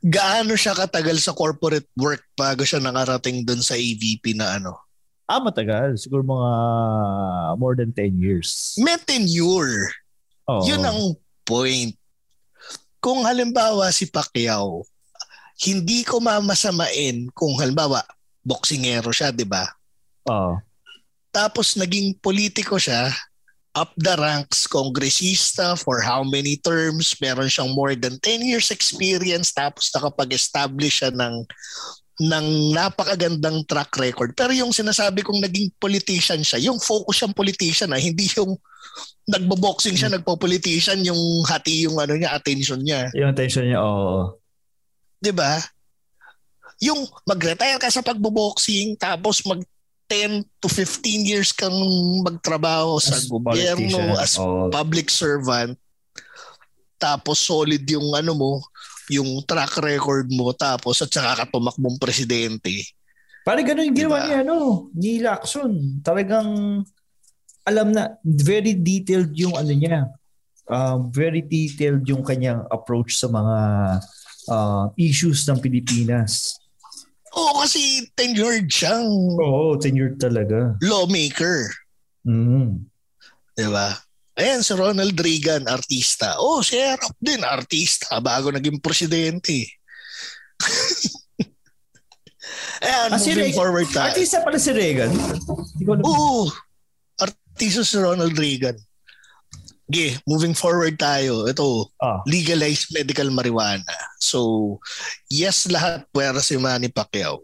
Gaano siya katagal sa corporate work bago siya nakarating dun sa AVP na ano? Ah, matagal. Siguro mga more than 10 years. May tenure. Oo. Yun ang point. Kung halimbawa si Pacquiao, hindi ko mamasamain kung halimbawa boksingero siya, di ba? Oo. Tapos naging politiko siya, up the ranks, kongresista for how many terms, meron siyang more than 10 years experience, tapos nakapag-establish siya ng ng napakagandang track record. Pero yung sinasabi kong naging politician siya, yung focus siyang politician na hindi yung nagbo-boxing siya, nagpo-politician, yung hati yung ano niya, attention niya. Yung attention niya, oo. 'di ba? Yung mag-retire ka sa pagbo-boxing tapos mag 10 to 15 years kang magtrabaho sa As gobyerno politician, as oo. public servant tapos solid yung ano mo yung track record mo tapos at saka ka tumakbong presidente Pare ganun yung ginawa Diba? ni ano, ni Lacson. Talagang alam na very detailed yung ano niya. Um, very detailed yung kanyang approach sa mga uh, issues ng Pilipinas. Oo kasi tenured siyang Oo, tenured talaga. lawmaker Mm. di ba Ayan, si Ronald Reagan, artista. Oh, si Erap din, artista, bago naging presidente. (laughs) Ayan, Ah, si moving Reagan- forward tayo. Artista pala si Reagan. Oo, artista si Ronald Reagan. Okay, moving forward tayo. Ito, Ah, legalized medical marijuana. So, yes lahat pwera si Manny Pacquiao.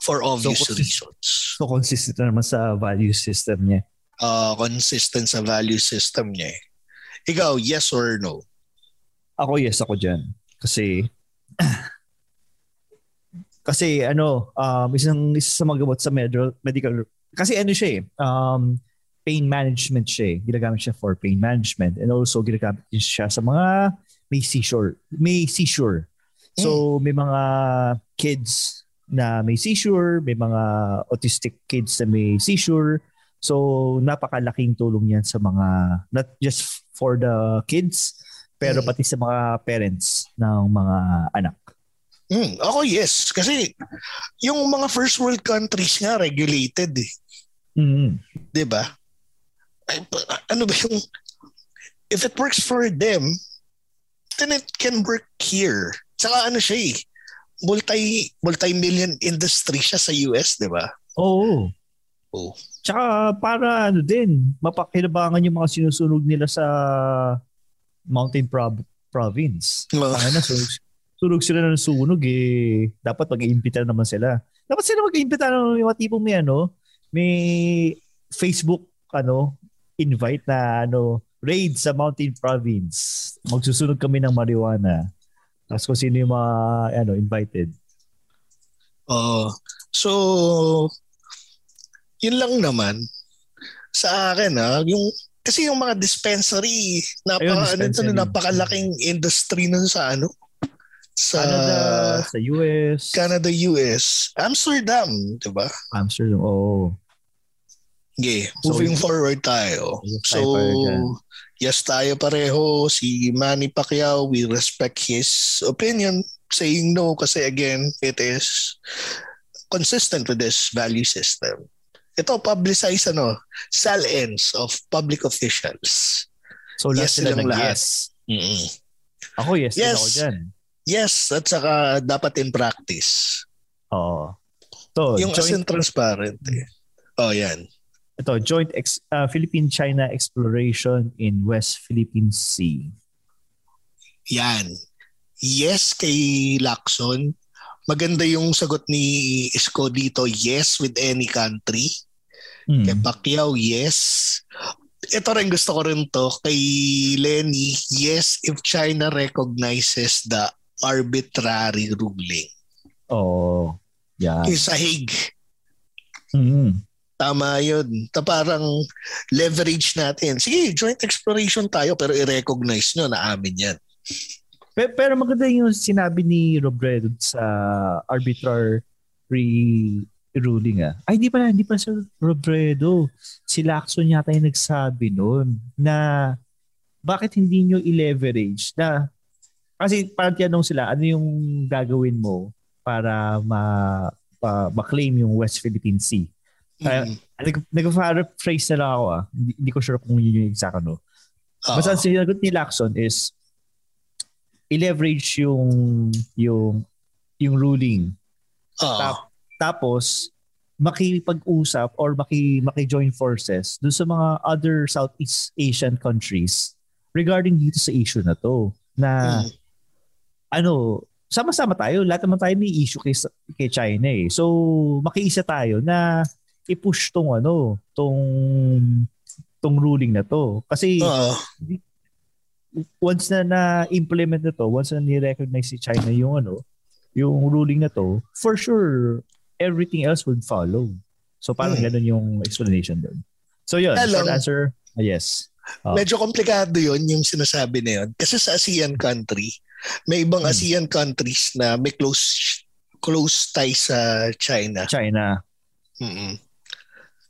For obvious So, reasons. so consistent na naman sa value system niya. Uh, consistent sa value system niya eh. Ikaw, yes or no? Ako yes ako dyan. Kasi (clears throat) kasi ano, um, isang, isa sa sa medical, medical kasi ano siya eh, um, pain management siya eh. Ginagamit siya for pain management and also ginagamit siya sa mga may seizure. May seizure. So may mga kids na may seizure, may mga autistic kids na may seizure. So napakalaking tulong yan sa mga not just for the kids pero Mm. pati sa mga parents ng mga anak. Hmm, ako yes. Kasi yung mga first world countries nga regulated eh. Mm. 'Di ba? Ay, pa- Ano ba yung if it works for them, then it can work here. Saka ano siya eh, multi multi-million industry siya sa US, 'di ba? Oo. Oh. Tsaka para ano din, mapakinabangan yung mga sinusunog nila sa Mountain Prov- Province. Mga- Ang na, sunog, sunog sila ng sunog eh. Dapat mag-iimbita naman sila. Dapat sila mag-iimbita ng mga tipong may ano, may Facebook ano, invite na ano, raid sa Mountain Province. Magsusunog kami ng marijuana. Tapos kung sino yung mga ano, invited. Oh. So yun lang naman sa akin ha, yung Kasi yung mga dispensary, napa, Ayun, ano to, dispensary. napakalaking industry nun sa ano? Sa Canada, sa US, Canada, US. Amsterdam, di ba? Amsterdam, oo. Okay, So, moving forward tayo. Yes, So, tayo yes tayo pareho. Si Manny Pacquiao, we respect his opinion saying no kasi again, it is consistent with this value system. Ito, publicize ano, sal-ends of public officials. So Yes sila silang lahat. yes. Mm-mm. Ako yes, Yes. ako dyan. Yes, at saka dapat in practice. Oo. To, Yung as in joint, transparent eh. Oh, yan. Ito, joint ex, uh, Philippine-China exploration in West Philippine Sea. Yan. Yes kay Lacson. Maganda yung sagot ni Isko dito. Yes with any country. Hmm. Kay Pacquiao, yes. Ito rin gusto ko rin to. Kay Lenny, yes if China recognizes the arbitrary ruling. Oo. Yan. Yung sa Hague. Tama yun. Ta parang leverage natin. Sige, joint exploration tayo pero i-recognize nyo na amin yan. Pero, pero maganda yung sinabi ni Robredo sa arbitrary ruling ah. Ay, hindi pala, hindi pala sa Robredo. Si Lacson yata yung nagsabi noon na bakit hindi nyo i-leverage na kasi parang tinanong sila ano yung gagawin mo para ma, ma- ma-claim yung West Philippine Sea. Kaya, Mm. Nag, nag-paraphrase na lang ako ah. Hindi, hindi ko sure kung yun yung exact ano. Oo. Basta ang sinagot ni Lacson is i-leverage yung yung yung ruling. Oo. Tap- Tapos makipag-usap or maki maki-join forces dun sa mga other Southeast Asian countries regarding dito sa issue na to na Mm. ano sama-sama tayo lahat naman tayo may issue kay kay China eh. So makiisa tayo na i-push tong ano tong tong ruling na to kasi Oo. once na na-implement na to, once na ni-recognize si China yung ano, yung ruling na to, for sure, everything else would follow. So parang Hmm. ganun yung explanation doon. So yun, Kaya short answer, ah, yes. Oh. Medyo komplikado yun yung sinasabi na yun. Kasi sa ASEAN country, may ibang Hmm. ASEAN countries na may close close ties sa China. China. mm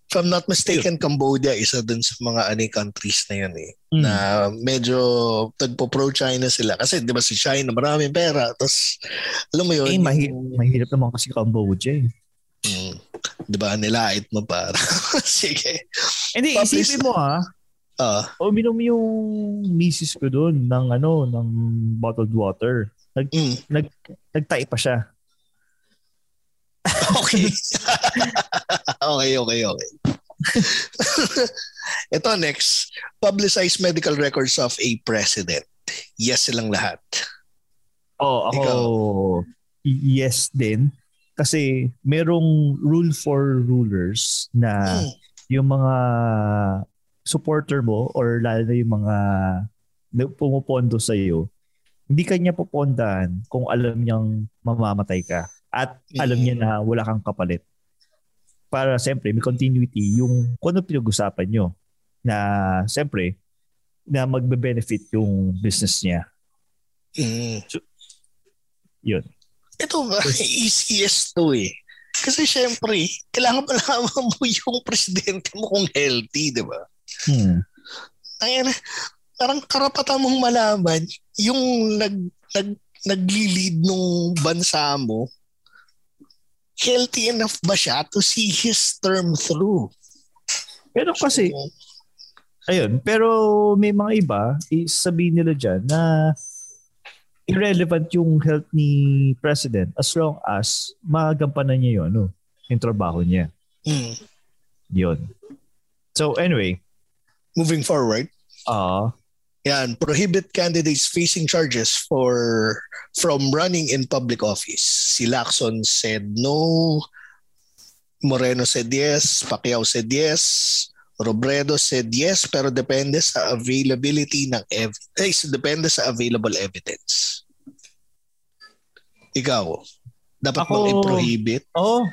If I'm not mistaken, Cambodia isa dun sa mga ani countries na yun eh. Mm. Na medyo tagpo-pro-China sila. Kasi di ba si China maraming pera. Tapos alam mo yun. eh, mahi- yung- mahirap naman kasi Cambodia eh. Mm. Di ba? Nilait mo para. (laughs) Sige. Hindi, isipin mo ha, Ah, uminom yung misis ko doon ng ano, ng bottled water. Nag, mm. nag, nagtae pa siya. (laughs) Okay. (laughs) (laughs) okay, okay, okay. (laughs) Ito next. Publicize medical records of a president. Yes silang lahat. Oh, ako yes din kasi merong rule for rulers na Mm. yung mga supporter mo or lalo na yung mga pumupondo sa iyo hindi kanya popondahan kung alam niyang mamamatay ka at alam Mm. niya na wala kang kapalit. Para siyempre may continuity yung kung ano pinag-usapan nyo na siyempre na magbe-benefit yung business niya. Mm. Yun. Ito ba, (laughs) easiest to eh. Kasi syempre, kailangan malaman mo yung presidente mo kung healthy, di ba? Hmm. Ayun, parang karapatan mong malaman yung nag, nag, nagli-lead nung bansa mo, healthy enough ba siya to see his term through? Pero kasi, ayun, pero may mga iba, sabihin nila dyan na irrelevant yung health ni president as long as magampanan niya yun, ano, yung trabaho niya. Mm. Yun. So anyway, Moving forward, ah yan, prohibit candidates facing charges for from running in public office. Si Lacson said no, Moreno said yes, Pacquiao said yes, Robredo said yes, pero depende sa availability ng ev- eh, depende sa available evidence. Ikaw, dapat Ako- bang i-prohibit? oh,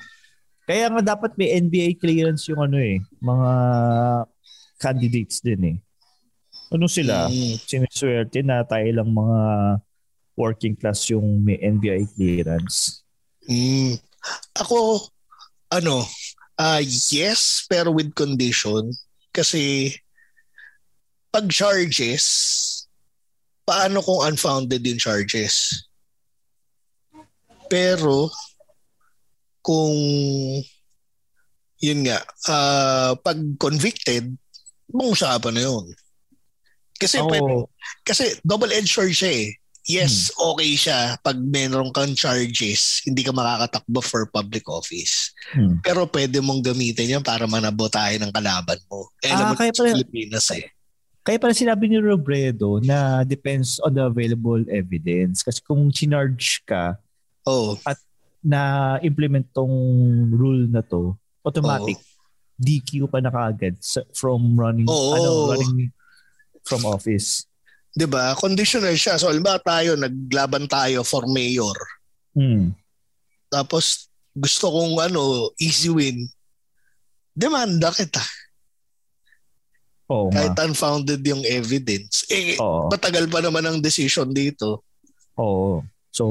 kaya nga dapat may NBA clearance yung ano eh, mga candidates din eh. Ano sila? Mm. Siniswerte na tayo lang mga working class yung may NBI clearance. Mm. Ako, ano, ah yes, pero with condition. Kasi, pag charges, paano kung unfounded yung charges? Pero, kung, yun nga, ah pag convicted, ibang usapan na yun. Kasi, pwede- Oo. kasi double-edged sword siya eh. Yes, okay siya pag meron kang charges, hindi ka makakatakbo for public office. Hmm. Pero pwede mong gamitin yan para manabo tayo ng kalaban mo. Eh, Ah, alam mo, kaya pala- Pilipinas eh. Kaya pala sinabi ni Robredo na depends on the available evidence. Kasi kung chinarge ka Oh, na implement tong rule na to, automatic DQ pa na kaagad from running Oo. ano running from office. 'di ba? Conditional siya. So, halimbawa tayo, naglaban tayo for mayor. Hmm. Tapos, gusto kong ano, easy win. Demanda kita. Oo. Kahit unfounded yung evidence. Eh, Oo. matagal pa naman ang decision dito. Oo. So,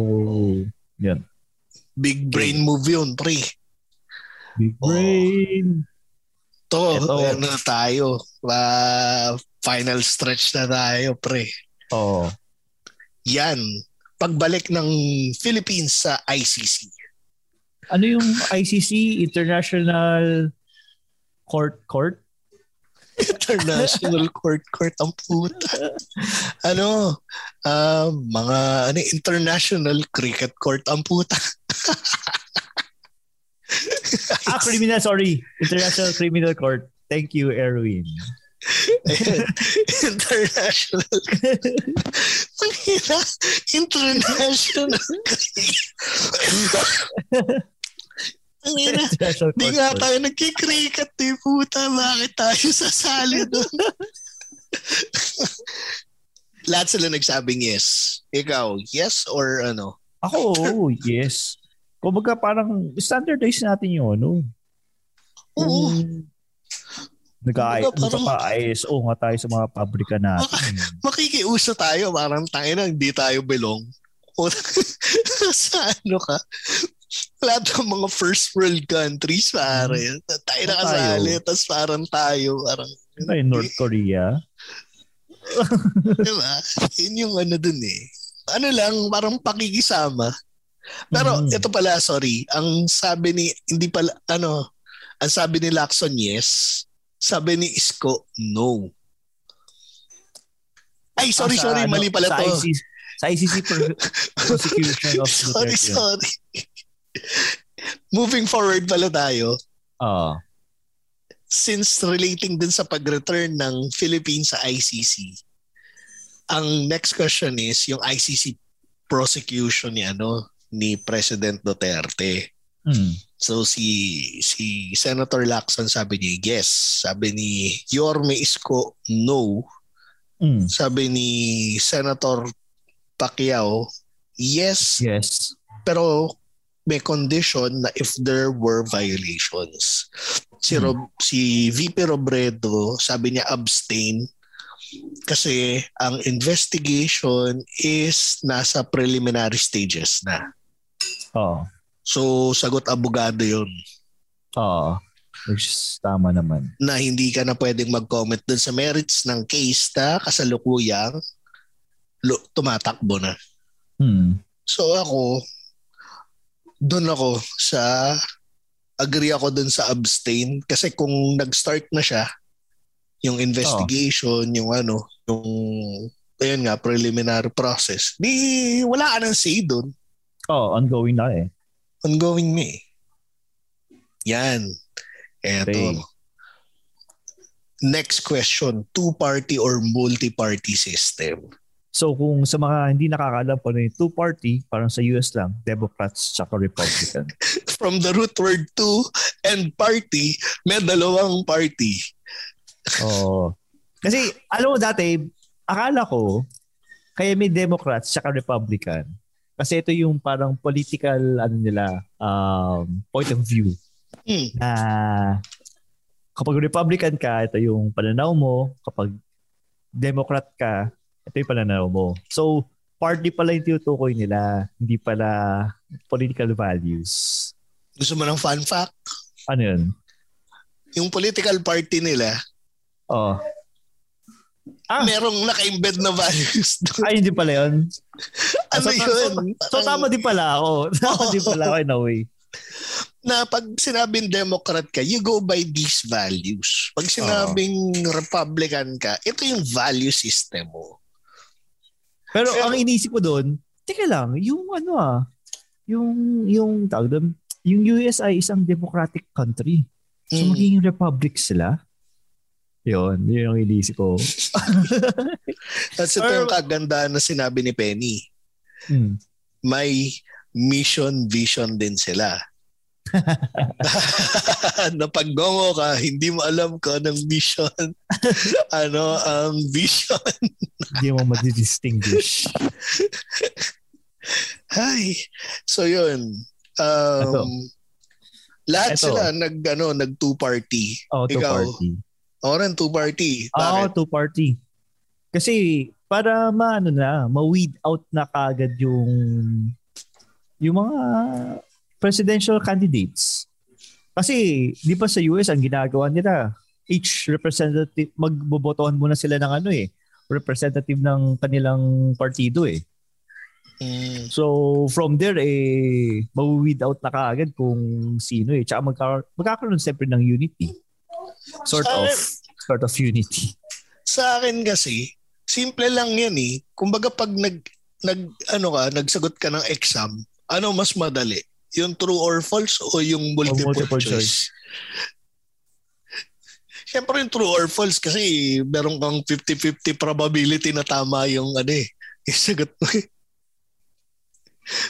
yan. Big brain move yun, pre. Big brain. To, Ito. ano tayo. Ah, final stretch na tayo, pre. Oo. Yan. Pagbalik ng Philippines sa ICC. Ano yung ICC International Court Court? International Court Court ang puta. Ano? ah, mga ano, International Cricket Court ang puta. Ah, criminal, sorry. International Criminal Court. Thank you, Erwin. International. Ang hina. International. International Di nga tayo nagkikrikat eh, puta. Bakit tayo sasali doon? Lahat sila nagsabing yes. Ikaw, yes or ano? Ako, oo, yes. Kumbaga parang standardize natin yung ano. Oo. Yung Nag-I- Kumbaga, parang- Nagpapa-ISO nga tayo sa mga pabrika natin. Makikiuso tayo. Parang tangin hindi tayo belong. (laughs) O, sa ano ka? Lahat ng mga first world countries, pare. Tayo na kasali. Tapos parang tayo. Parang, Tayo, North Korea. diba? Yun yung ano dun eh. Ano lang, parang pakikisama. Pero Mhm. ito pala, sorry. Ang sabi ni, hindi pala, ano, ang sabi ni Lacson, yes. Sabi ni Isko, no. Ay, sorry, Ah, sa sorry. ano, Mali pala sa to. ICC, sa ICC (laughs) per- prosecution of sorry, Duterte. sorry. Moving forward pala tayo. Ah, Since relating din sa pag-return ng Philippines sa ICC, ang next question is yung ICC prosecution ni ano ni President Duterte. Hmm. So si si Senator Lacson sabi niya yes. Sabi ni Yorme Isko no. Hmm. Sabi ni Senator Pacquiao yes, Yes. pero may condition na if there were violations. Si Hmm. Rob, si VP Robredo sabi niya abstain kasi ang investigation is nasa preliminary stages na. Oo. So sagot abogado 'yon. Oo. Which is tama naman. na hindi ka na pwedeng mag-comment dun sa merits ng case na kasalukuyang lu- tumatakbo na. Hmm. So ako, dun ako sa, agree ako dun sa abstain kasi kung nag-start na siya, yung investigation, yung ano, yung, ayun nga, preliminary process, di wala ka nang say dun. Oh, ongoing na eh. Ongoing na eh. Yan. Eto. Next question, two-party or multi-party system? So kung sa mga hindi nakakaalam po ano yung two-party, parang sa US lang, Democrats tsaka Republican. (laughs) From the root word two and party, may dalawang party. Oo. Kasi alam mo dati, akala ko, kaya may Democrats tsaka Republican. Kasi ito yung parang political ano nila um, point of view Hmm. na kapag Republican ka, ito yung pananaw mo. Kapag Democrat ka, ito yung pananaw mo. So, party pala yung tinutukoy nila, hindi pala political values. Gusto mo ng fun fact? Ano yun? Yung political party nila, Oh. Ah. merong naka-embed na values doon. Ay, hindi pala yun. ano so, yun? So, so, tama din pala ako. (laughs) Tama din pala ako in a way. na pag sinabing Democrat ka, you go by these values. Pag sinabing Republican ka, ito yung value system mo. Pero, Pero- ang inisip ko doon, teka lang, yung ano ah, yung, yung, tawag doon, yung US ay isang democratic country. So, Mm. magiging republic sila? Yun, yun yung inisip ko. (laughs) At ito yung kagandahan na sinabi ni Penny. Hmm. May mission, vision din sila. (laughs) na pag gongo ka, hindi mo alam kung anong mission. (laughs) ano ang vision. Hindi mo madidistinguish. Ay, so yun. Ito. Um, lahat Ito. sila nag ano nag two party. Oh, two Ikaw, party. Ako rin two party. Oo, Bakit? two party. Kasi para maano na, ma-weed out na kagad yung yung mga presidential candidates. Kasi di ba sa US ang ginagawa nila, each representative magbobotohan muna sila ng ano eh, representative ng kanilang partido eh. Mm. So from there eh ma-weed out na kaagad kung sino eh. Tsaka magka- magkakaroon siyempre ng unity. Sort Sa of akin- sort of unity. Sa akin kasi, simple lang yan eh. Kumbaga pag nag nag ano ka, nagsagot ka ng exam, ano mas madali? Yung true or false o yung multiple, multiple choice? (laughs) Siyempre yung true or false kasi meron kang 50-50 probability na tama yung ano eh, (laughs) yung sagot mo eh.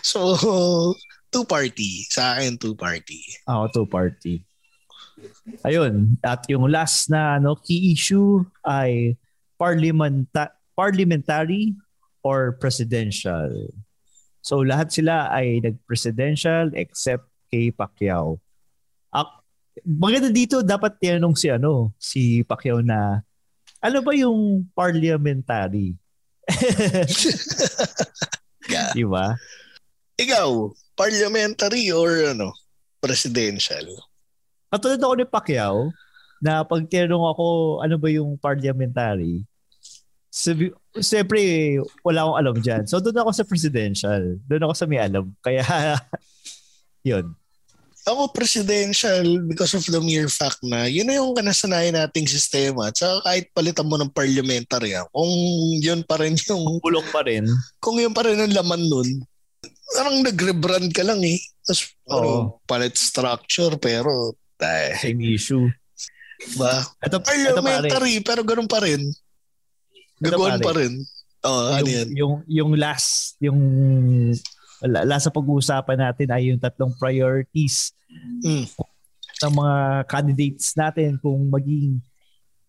So, two party. Sa akin, two party. Ako two party. Ayun, at yung last na ano key issue ay parliamenta- parliamentary or presidential. So lahat sila ay nag-presidential except kay Pacquiao. Ak- maganda dito dapat tinanong si ano, si Pacquiao na ano ba yung parliamentary? (laughs) Yeah. Di ba? Ikaw, parliamentary or ano, presidential? Katulad ako ni Pacquiao, na pag tinanong ako ano ba yung parliamentary, sabi, siyempre wala akong alam dyan. So doon ako sa presidential. Doon ako sa may alam. Kaya (laughs) yun. Ako presidential because of the mere fact na yun na yung kanasanayan nating sistema. At saka kahit palitan mo ng parliamentary, ah, kung yun pa rin yung, Bulong pa rin. kung yun pa rin ang laman nun, parang nag-rebrand ka lang eh. Tapos, ano, palit structure, pero, eh, Same issue. ba? Ito, ito Parliamentary, pero ganun pa rin. Ito, Gagawin pa rin. Oo, ano yung, yan? yung, yung last, yung la- last sa pag-uusapan natin ay yung tatlong priorities Mm. ng mga candidates natin kung maging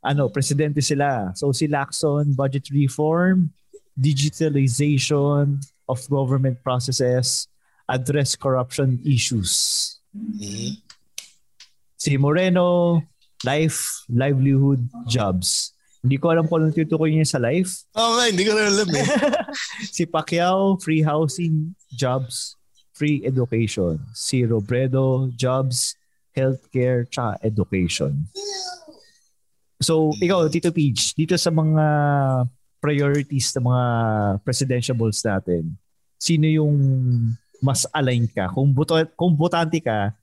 ano, presidente sila. So si Lacson, budget reform, digitalization of government processes, address corruption issues. Mm. Si Moreno, life, livelihood, jobs. Hindi ko alam kung anong tutukoy niya sa life. Oo nga, hindi ko rin alam eh. (laughs) Si Pacquiao, free housing, jobs, free education. Si Robredo, jobs, healthcare, tsaka education. So, ikaw, Tito Peach, dito sa mga priorities ng mga presidential balls natin, sino yung mas align ka? Kung, buto, kung botante ka,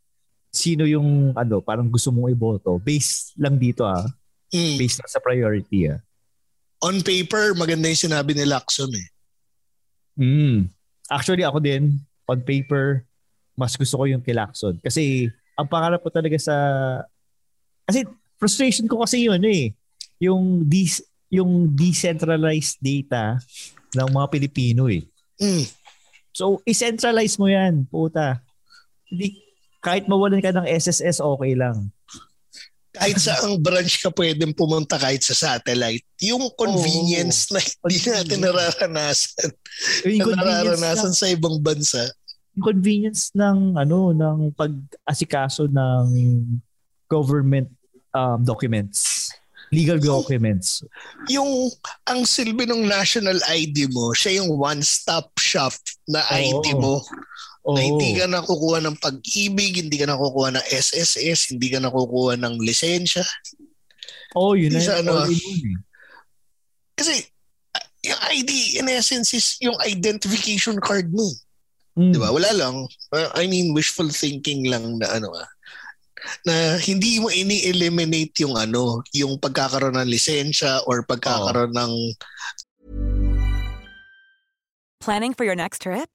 sino yung ano, parang gusto mong iboto? Based lang dito ah. Mm. Based lang sa priority ah. On paper, maganda yung sinabi ni Lacson eh. Mm. Actually, ako din, on paper, mas gusto ko yung kay Lacson. Kasi, ang pangarap ko talaga sa... Kasi, frustration ko kasi yun eh. Yung, dis, yung decentralized data ng mga Pilipino eh. Mm. So, i-centralize mo yan, puta. Hindi, kahit mawalan ka ng SSS, okay lang. kahit sa ang branch ka pwedeng pumunta kahit sa satellite. Yung convenience na hindi natin nararanasan. Yung na convenience, nararanasan ng, sa ibang bansa. yung convenience ng, ano, ng pag-asikaso ng government um, documents. legal documents. Yung ang silbi ng national ID mo, siya yung one-stop shop na ID mo. Oo. Na hindi ka nakukuha ng pag-ibig, hindi ka nakukuha ng SSS, hindi ka nakukuha ng lisensya. Oh, yun na. ano, eh. Kasi yung ID in essence is yung identification card mo. Mm. Di ba? Wala lang. I mean, wishful thinking lang na ano ah. Na hindi mo ini-eliminate yung ano, yung pagkakaroon ng lisensya or pagkakaroon ng Planning for your next trip?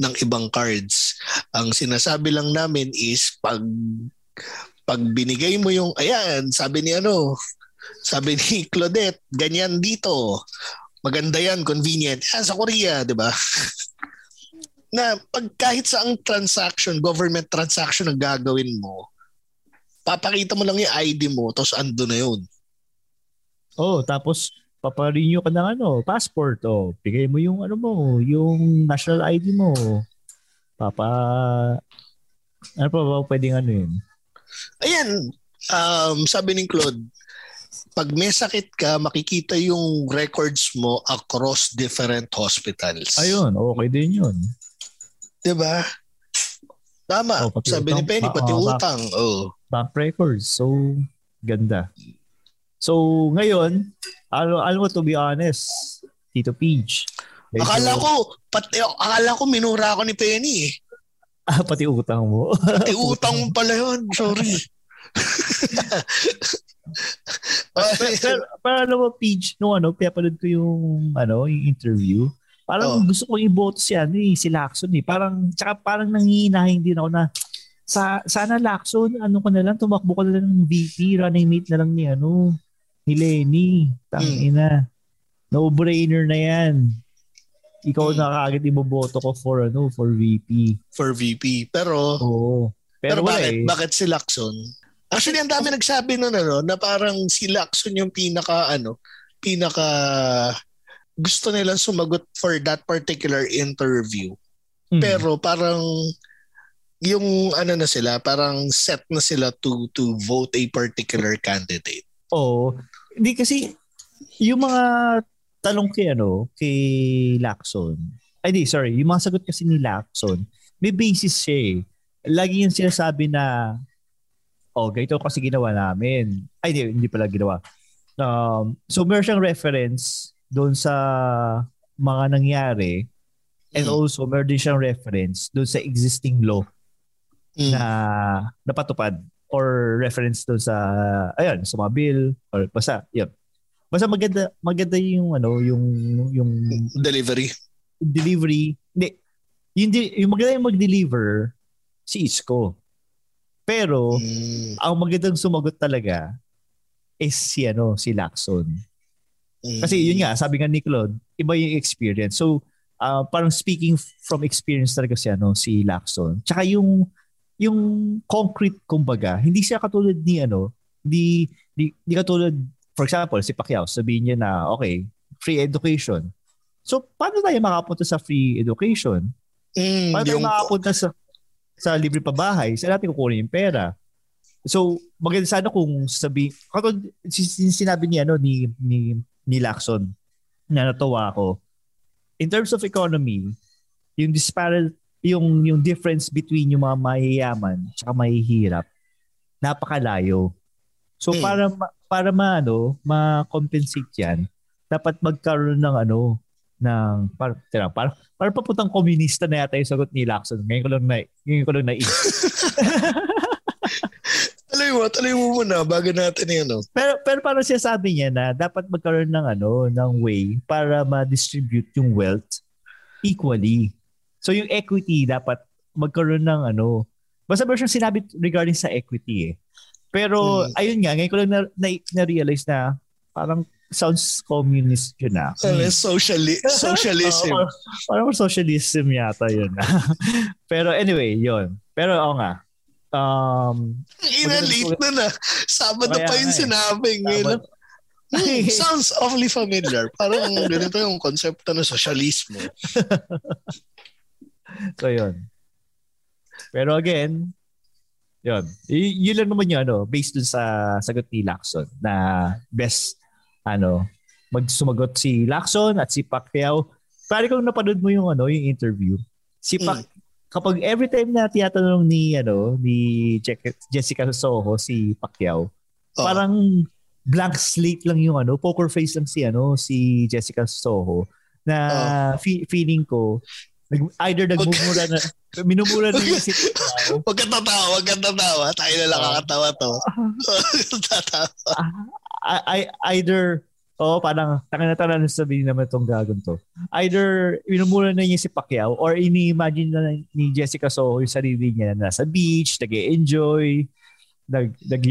Ng ibang cards. Ang sinasabi lang namin is pag pag binigay mo yung ayan, sabi ni ano, (laughs) sabi ni Claudette, ganyan dito. Maganda yan, convenient. Yan sa Korea, di ba? (laughs) na pag kahit sa ang transaction, government transaction ang gagawin mo, papakita mo lang yung ID mo, tapos ando na yun. Oh, tapos paparenew ka ng ano, passport. Oh, bigay mo yung ano mo, yung national ID mo. Papa ano pa ba pwedeng ano yun? Ayan, um, sabi ni Claude, pag may sakit ka, makikita yung records mo across different hospitals. Ayun, okay din yun. ba? Tama. Oh, sabi ni utang. Penny, Ah, pati ah. utang. Oh. Bank records. So, ganda. So, ngayon, ano, ano mo to be honest, Tito Peach. medyo- Akala ko, pati, akala ko minura ako ni Penny. eh. Ah, pati utang mo. Pati (laughs) utang mo pala yun. Sorry. (laughs) pero, pero, pero alam mo, Peach, nung ano, pinapanood ko yung, ano, yung interview, parang Oh. gusto kong iboto si, ano, eh, si Lacson eh. Parang, tsaka parang nangihinahin din ako na, sa, sana Lacson, ano ko na lang, tumakbo ka na lang ng VP, running mate na lang ni, ano, ni Lenny. Tangina. No-brainer na yan. Ikaw Hmm. na kaagad iboboto ko for, ano, for VP. For VP. Pero, Oo. pero, Pero, bakit, eh. bakit si Lacson? Actually, ang dami nagsabi nun, ano, na parang si Lacson yung pinaka, ano, pinaka gusto nilang sumagot for that particular interview. Mm. Pero parang yung ano na sila, parang set na sila to to vote a particular candidate. Oo. Hindi kasi yung mga tanong kay ano, kay Lacson. Ay di, sorry. Yung mga sagot kasi ni Lacson, may basis siya eh. Lagi yung sinasabi na oh, ganito kasi ginawa namin. Ay, hindi, hindi pala ginawa. Um, so, meron siyang reference doon sa mga nangyari and Mm. also meron din siyang reference doon sa existing law Mm. na napatupad or reference doon sa ayun sa mga bill or basta yun. Basta maganda maganda yung ano yung yung Delivery. delivery. Hindi yung, yung maganda yung mag-deliver si Isko. Pero Mm. ang magandang sumagot talaga is si ano si Lacson. Mm. Kasi yun nga, sabi nga ni Claude, iba yung experience. So, ah, parang speaking from experience talaga si, ano, si Lacson. Tsaka yung, yung concrete, kumbaga, hindi siya katulad ni, ano, di, di, di katulad, for example, si Pacquiao, sabihin niya na, okay, free education. So, paano tayo makapunta sa free education? Mm, Paano tayo yung, makapunta sa, sa libre pabahay? Saan natin kukunin yung pera? So, maganda sana kung sabi, katulad, sin- sin- sinabi ni, ano, ni, ni, ni Lacson, na natuwa ako. In terms of economy, yung disparate, yung, yung difference between yung mga mayayaman at mahihirap, napakalayo. So, Hmm. para, para ma, ano, ma-compensate yan, dapat magkaroon ng ano, ng par tira, par para papuntang komunista na yata yung sagot ni Lacson. Ngayon ko lang na ngayon ko lang na (laughs) tuloy mo, tuloy mo muna bago natin yung ano. Pero pero parang siya sabi niya na dapat magkaroon ng ano, ng way para ma-distribute yung wealth equally. So yung equity dapat magkaroon ng ano, basta siyang sinabi regarding sa equity eh. Pero Mm. ayun nga, ngayon ko lang na, na, na-realize na parang sounds communist yun ah. Ano, sociali- (laughs) socialism. Oo, parang socialism yata yun. (laughs) Pero anyway, yun. Pero oo nga. Um, Inalit na na. Sabado pa yung eh. sinabi. Ngayon, hmm, (laughs) sounds awfully familiar. Parang ganito yung konsepto ng socialismo. (laughs) so yun. Pero again, yun. Y- yun lang naman yun, ano, based dun sa sagot ni Lacson na best, ano, magsumagot si Lacson at si Pacquiao. Pare kung napanood mo yung ano, yung interview, si Pac, kapag every time na tinatanong ni ano, ni Je- Jessica Soho si Pacquiao, Oh. parang blank slate lang yung ano, poker face lang si ano, si Jessica Soho na fe- feeling ko either nagmumura na minumura na niya si Pacquiao Huwag ka tatawa, huwag ka tatawa. Tayo na lang kakatawa to. (laughs) Tatawa. I, I- either oh parang taka na tala sabihin naman itong gagon to. Either minumura na niya si Pacquiao or ini-imagine na ni Jessica Soho yung sarili niya na nasa beach, nag enjoy nag nag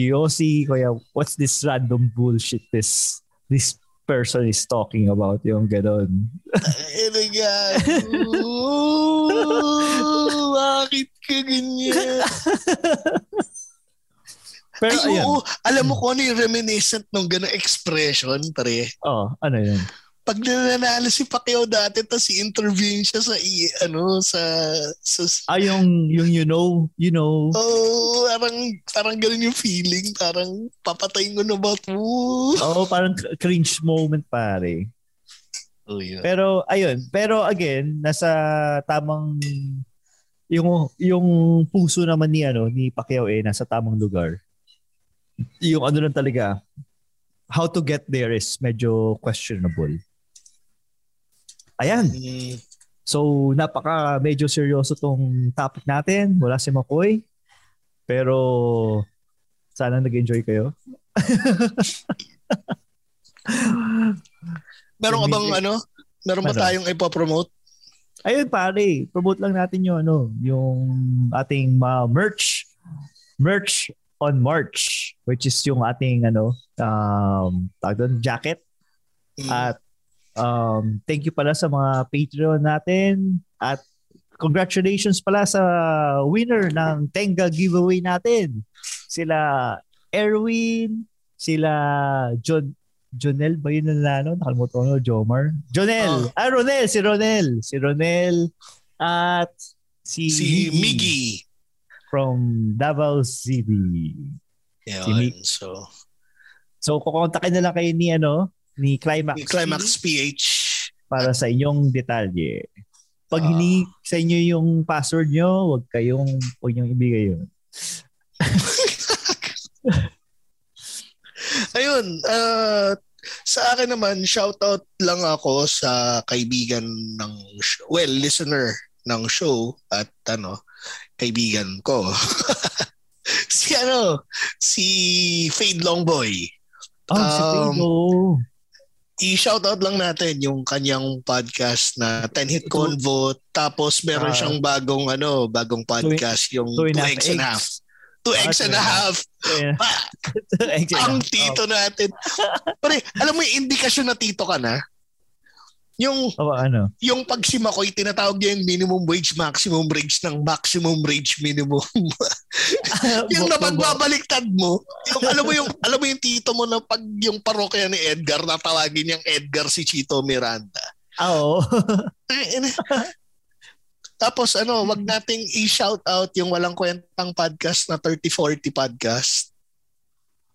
kaya what's this random bullshit this this person is talking about yung ganon. Ano yan? (laughs) Ooh, Bakit ka ganyan? Pero Ay, ayun. oo. Alam mo kung ano yung reminiscent ng gano'ng expression, pre? Oh, ano yun? Pag nananalo si Pacquiao dati, tapos i-interviewin siya sa, i, ano, sa, sa Ah, yung, yung you know, you know. Oh, parang parang ganun yung feeling, parang papatayin ko na ba 'to? (laughs) Oh, parang cr- cringe moment pare. Oh, yeah. Pero ayun, pero again, nasa tamang yung yung puso naman ni ano ni Pacquiao eh nasa tamang lugar. Yung ano lang talaga how to get there is medyo questionable. Ayan. Mm, So napaka medyo seryoso tong topic natin. Wala si McCoy. Pero sana nag-enjoy kayo. (laughs) Meron ka bang ano? Meron ba Ano? tayong ipopromote? Ayun pare, promote lang natin yung ano, yung ating mga merch. Merch on March, which is yung ating ano, um, tawag doon, jacket. Mm. At um, thank you pala sa mga Patreon natin. At congratulations pala sa winner ng Tenga giveaway natin. Sila Erwin, sila John Jonel ba yun na ano? Nakalimutan ko, Jomar. Jonel! Ah, Ronel! Si Ronel! Si Ronel at si, si Miggy. from Davao City. Yun, Mig- so, So, kukontakin na lang kayo ni, ano, ni Climax, Climax PH. para sa inyong detalye. Pag hini sa inyo yung password nyo, wag kayong, wag nyo ibigay yun. (laughs) Ayun, uh, sa akin naman, shoutout lang ako sa kaibigan ng, sh- well, listener ng show at ano, kaibigan ko. (laughs) si ano, si Fade Longboy. Oh, si Um, Pedro. I-shoutout lang natin yung kanyang podcast na 10 Hit Convo. Tapos meron Ah. siyang bagong ano, bagong podcast yung 2 Two and a half (laughs) Eggs and a Half. 2 Ah, Eggs and a Half. Ang tito natin. Pare, alam mo yung indikasyon na tito ka na? Yung oh, ano? yung pag si Makoy, tinatawag niya yung minimum wage, maximum wage ng maximum wage minimum. (laughs) yung napagbabaliktad mo, yung alam mo yung alam mo yung tito mo na pag yung parokya ni Edgar natawagin niyang Edgar si Chito Miranda. Ah, oo. Ay, (laughs) ina. Tapos ano, wag nating i-shout out yung walang kwentang podcast na 3040 podcast.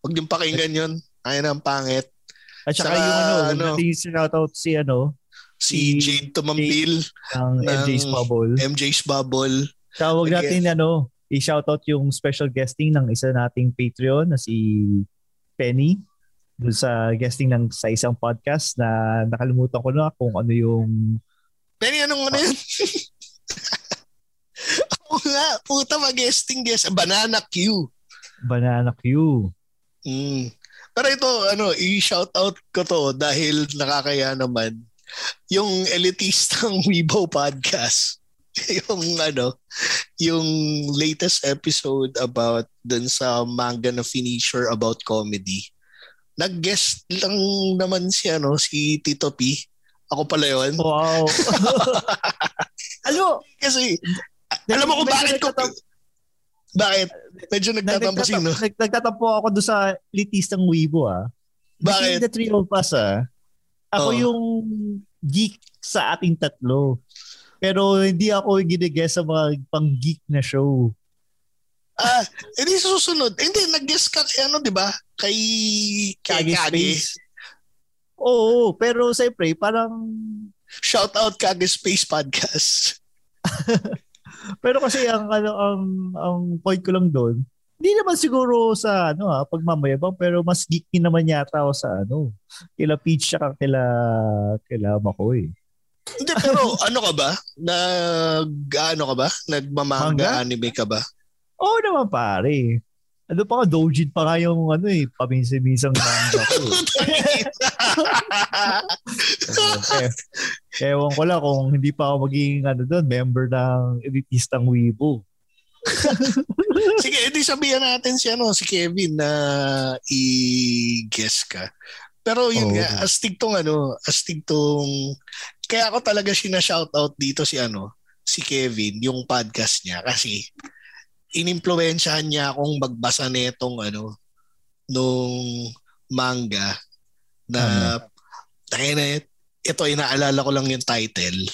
Wag yung pakinggan yun. Ayun ang pangit. At saka Saka, yung ano, ano, ano shoutout si ano, Si Jade Tumampil, ng Ng- MJ's Bubble. MJ's Bubble. Tawag Again. natin ano, i-shoutout yung special guesting ng isa nating Patreon na si Penny dun sa guesting ng sa isang podcast na nakalimutan ko na kung ano yung Penny, anong ano yun? (laughs) Oo nga, puta mag-guesting guest. Banana Q. Banana Q. Mm. Pero ito, ano, i-shoutout ko to dahil nakakaya naman yung elitistang (laughs) Weibo podcast. (laughs) yung ano, yung latest episode about dun sa manga na finisher about comedy. Nag-guest lang naman si ano, si Tito P. Ako pala yun. Wow. (laughs) Mo, Kasi, alam mo kung bakit ko... Bakit? Medyo nagtatampo nagtatam- sino? nag- Nagtatampo ako doon sa elitistang Weibo ah. Bakit? Between the three of us ah. Ako Oo. yung geek sa ating tatlo. Pero hindi ako ginigess sa mga pang-geek na show. Ah, hindi susunod. Hindi, nag-guest ka kay ano, di ba? Kay... Kage. Space. Oo, pero siyempre parang Shout out Kage Space Podcast. (laughs) pero kasi ang ano ang ang point ko lang doon, hindi naman siguro sa ano ha, pagmamayabang pero mas geek din naman yata ako sa ano, kila Peach at kila kila Makoy. Hindi, pero ano ka ba? Nag... Ano ka ba? Nagmamanga Manga? anime ka ba? Oo naman pare. Ano pa nga, Dojin pa nga yung ano eh, paminsi-minsang manga ko. eh. eh, (laughs) ewan ko lang kung hindi pa ako magiging ano doon, member ng elitistang Weibo. (laughs) Sige, edi sabihan natin si ano, si Kevin na i-guess ka. Pero yun Oo. nga, astig tong ano, astig tong kaya ako talaga sina-shoutout dito si ano, si Kevin, yung podcast niya kasi inimpluwensyahan niya akong magbasa nitong ano, nung manga na tayo na ito inaalala ko lang yung title.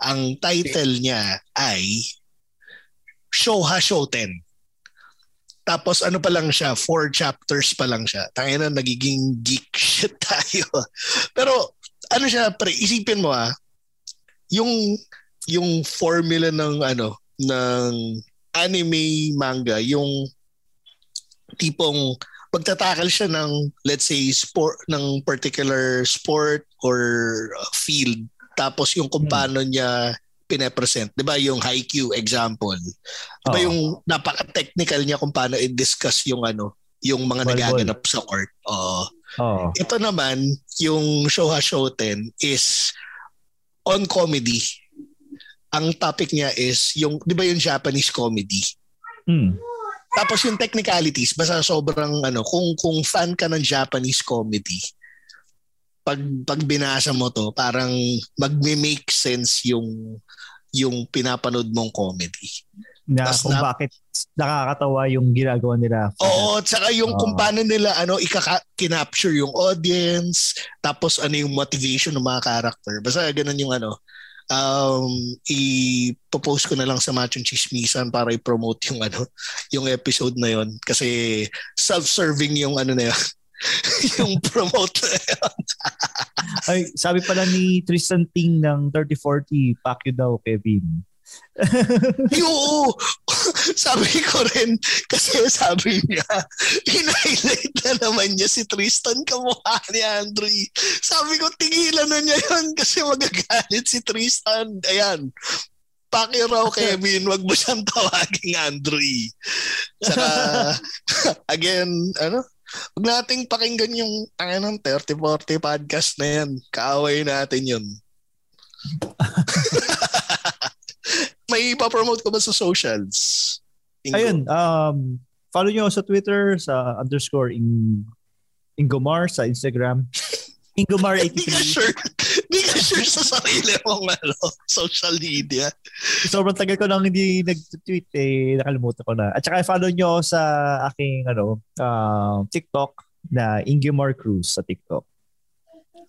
Ang title niya ay Shoha Shoten. Tapos ano pa lang siya, four chapters pa lang siya. Tayo na nagiging geek (laughs) shit tayo. Pero ano siya, pre, isipin mo ah, yung yung formula ng ano ng anime manga, yung tipong magtatakal siya ng let's say sport ng particular sport or uh, field tapos yung kung Hmm. paano niya pinapresent. 'Di ba yung Haikyuu example? 'Di ba Oo. yung napaka-technical niya kung paano i-discuss yung ano, yung mga Volleyball. nagaganap sa court. Oo. Oo. Ito naman, yung Shoha Shoten is on comedy. Ang topic niya is yung, di ba yung Japanese comedy? Hmm. Tapos yung technicalities, basta sobrang ano, kung kung fan ka ng Japanese comedy, pag pag binasa mo to, parang magme-make sense yung yung pinapanood mong comedy. Na Tas kung na- bakit nakakatawa yung ginagawa nila. Oo, at saka yung kung Oo. paano nila ano ikaka-capture yung audience, tapos ano yung motivation ng mga character. Basta ganun yung ano. Um, i-post ko na lang sa Machong Chismisan para i-promote yung ano, yung episode na yon kasi self-serving yung ano na yun. (laughs) (laughs) yung promote na (laughs) yun. Ay, sabi pala ni Tristan Ting ng 3040, pack you daw, Kevin. (laughs) Oo. sabi ko rin, kasi sabi niya, in-highlight na naman niya si Tristan kamukha ni Andre. Sabi ko, tigilan na niya yun kasi magagalit si Tristan. Ayan. Paki raw Kevin, wag mo siyang tawaging Andre. Saka, again, ano, Huwag nating pakinggan yung ano, 30-40 podcast na yan. Kaaway natin yun. (laughs) (laughs) May ipapromote ko ba sa socials? Ingo? Ayun, um, follow nyo sa Twitter, sa underscore in, Ingomar, sa Instagram. (laughs) Di ka Ingomar83. sure. Di ka sure sa sarili mong ano, social media. Sobrang tagal ko nang hindi nag-tweet eh, nakalimutan ko na. At saka follow nyo sa aking ano, uh, TikTok na Ingomar Cruz sa TikTok.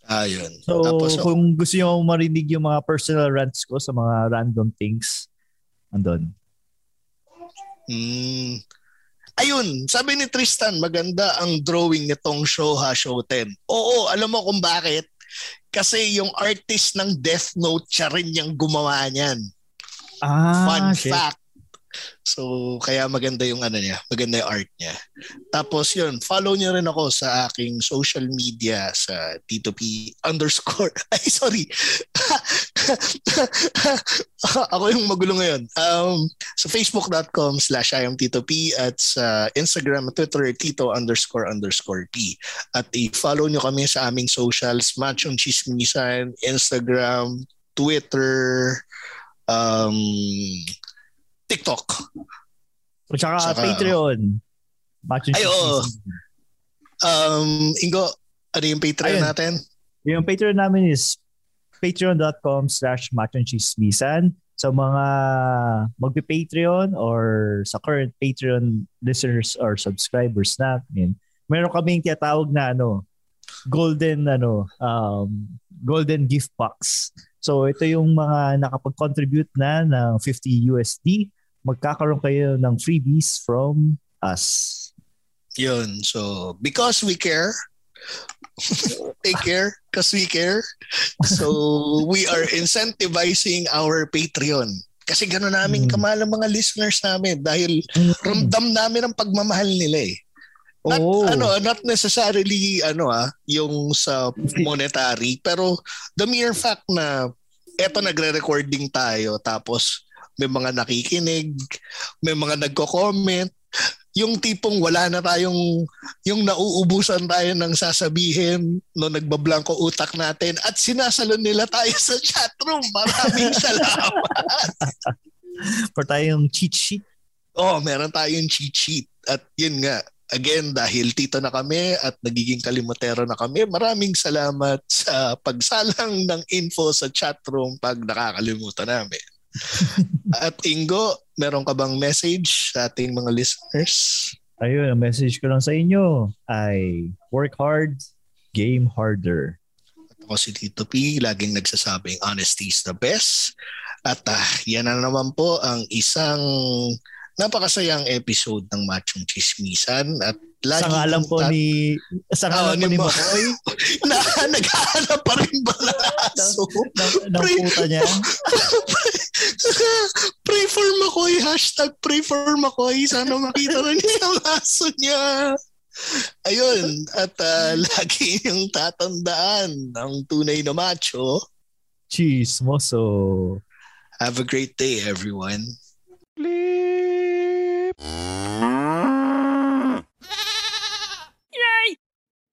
Ayun. So, Tapos, oh, kung gusto nyo marinig yung mga personal rants ko sa mga random things, andun. mm, ayun, sabi ni Tristan, maganda ang drawing nitong Shoha Shoten. Oo, alam mo kung bakit? Kasi yung artist ng Death Note, siya rin yung gumawa niyan. Ah, Fun shit. fact. So, kaya maganda yung ano niya, maganda yung art niya. Tapos yun, follow niyo rin ako sa aking social media sa T2P underscore. (laughs) Ay, sorry. (laughs) ako yung magulo ngayon. Um, sa facebook.com slash I am T2P at sa Instagram at Twitter, Tito underscore underscore P. At i-follow niyo kami sa aming socials, Machong Chismisan, Instagram, Twitter, um, TikTok. At saka, Saka- Patreon. Macho Ay, oo. Um, Ingo, ano yung Patreon Ayun. natin? Yung Patreon namin is patreon.com slash machonchismisan. Sa mga magpi-Patreon or sa current Patreon listeners or subscribers namin, meron kaming tinatawag na ano, golden ano, um, golden gift box. So ito yung mga nakapag-contribute na ng 50 USD, magkakaroon kayo ng freebies from us. Yun. So, because we care, (laughs) take care because we care. So, we are incentivizing our Patreon. Kasi gano'n namin Mm. kamahal ang mga listeners namin dahil ramdam namin ang pagmamahal nila eh. Not, Oo. ano, not necessarily ano ah, yung sa monetary, pero the mere fact na eto nagre-recording tayo tapos may mga nakikinig, may mga nagko-comment, yung tipong wala na tayong yung nauubusan tayo ng sasabihin no nagbablanko utak natin at sinasalon nila tayo sa chatroom. Maraming (laughs) salamat. For tayong cheat sheet. Oh, meron tayong cheat sheet. At yun nga, again, dahil tito na kami at nagiging kalimotero na kami, maraming salamat sa pagsalang ng info sa chatroom pag nakakalimutan namin. At Ingo, meron ka bang message sa ating mga listeners? Ayun, ang message ko lang sa inyo ay work hard, game harder. Ako si Tito P, laging nagsasabing honesty is the best. At ah, yan na naman po ang isang napakasayang episode ng Machong Chismisan at lagi Sa ngalan kong po ni sa ngalan Ah, po ni ni Ma- Makoy (laughs) na naghahanap pa rin ba na aso? ng, Pre- puta niya. (laughs) pray for Makoy, hashtag pray for Makoy. Sana makita na niya ang aso niya. Ayun, at ah, (laughs) lagi yung tatandaan ng tunay na macho. Chismoso. Have a great day, everyone.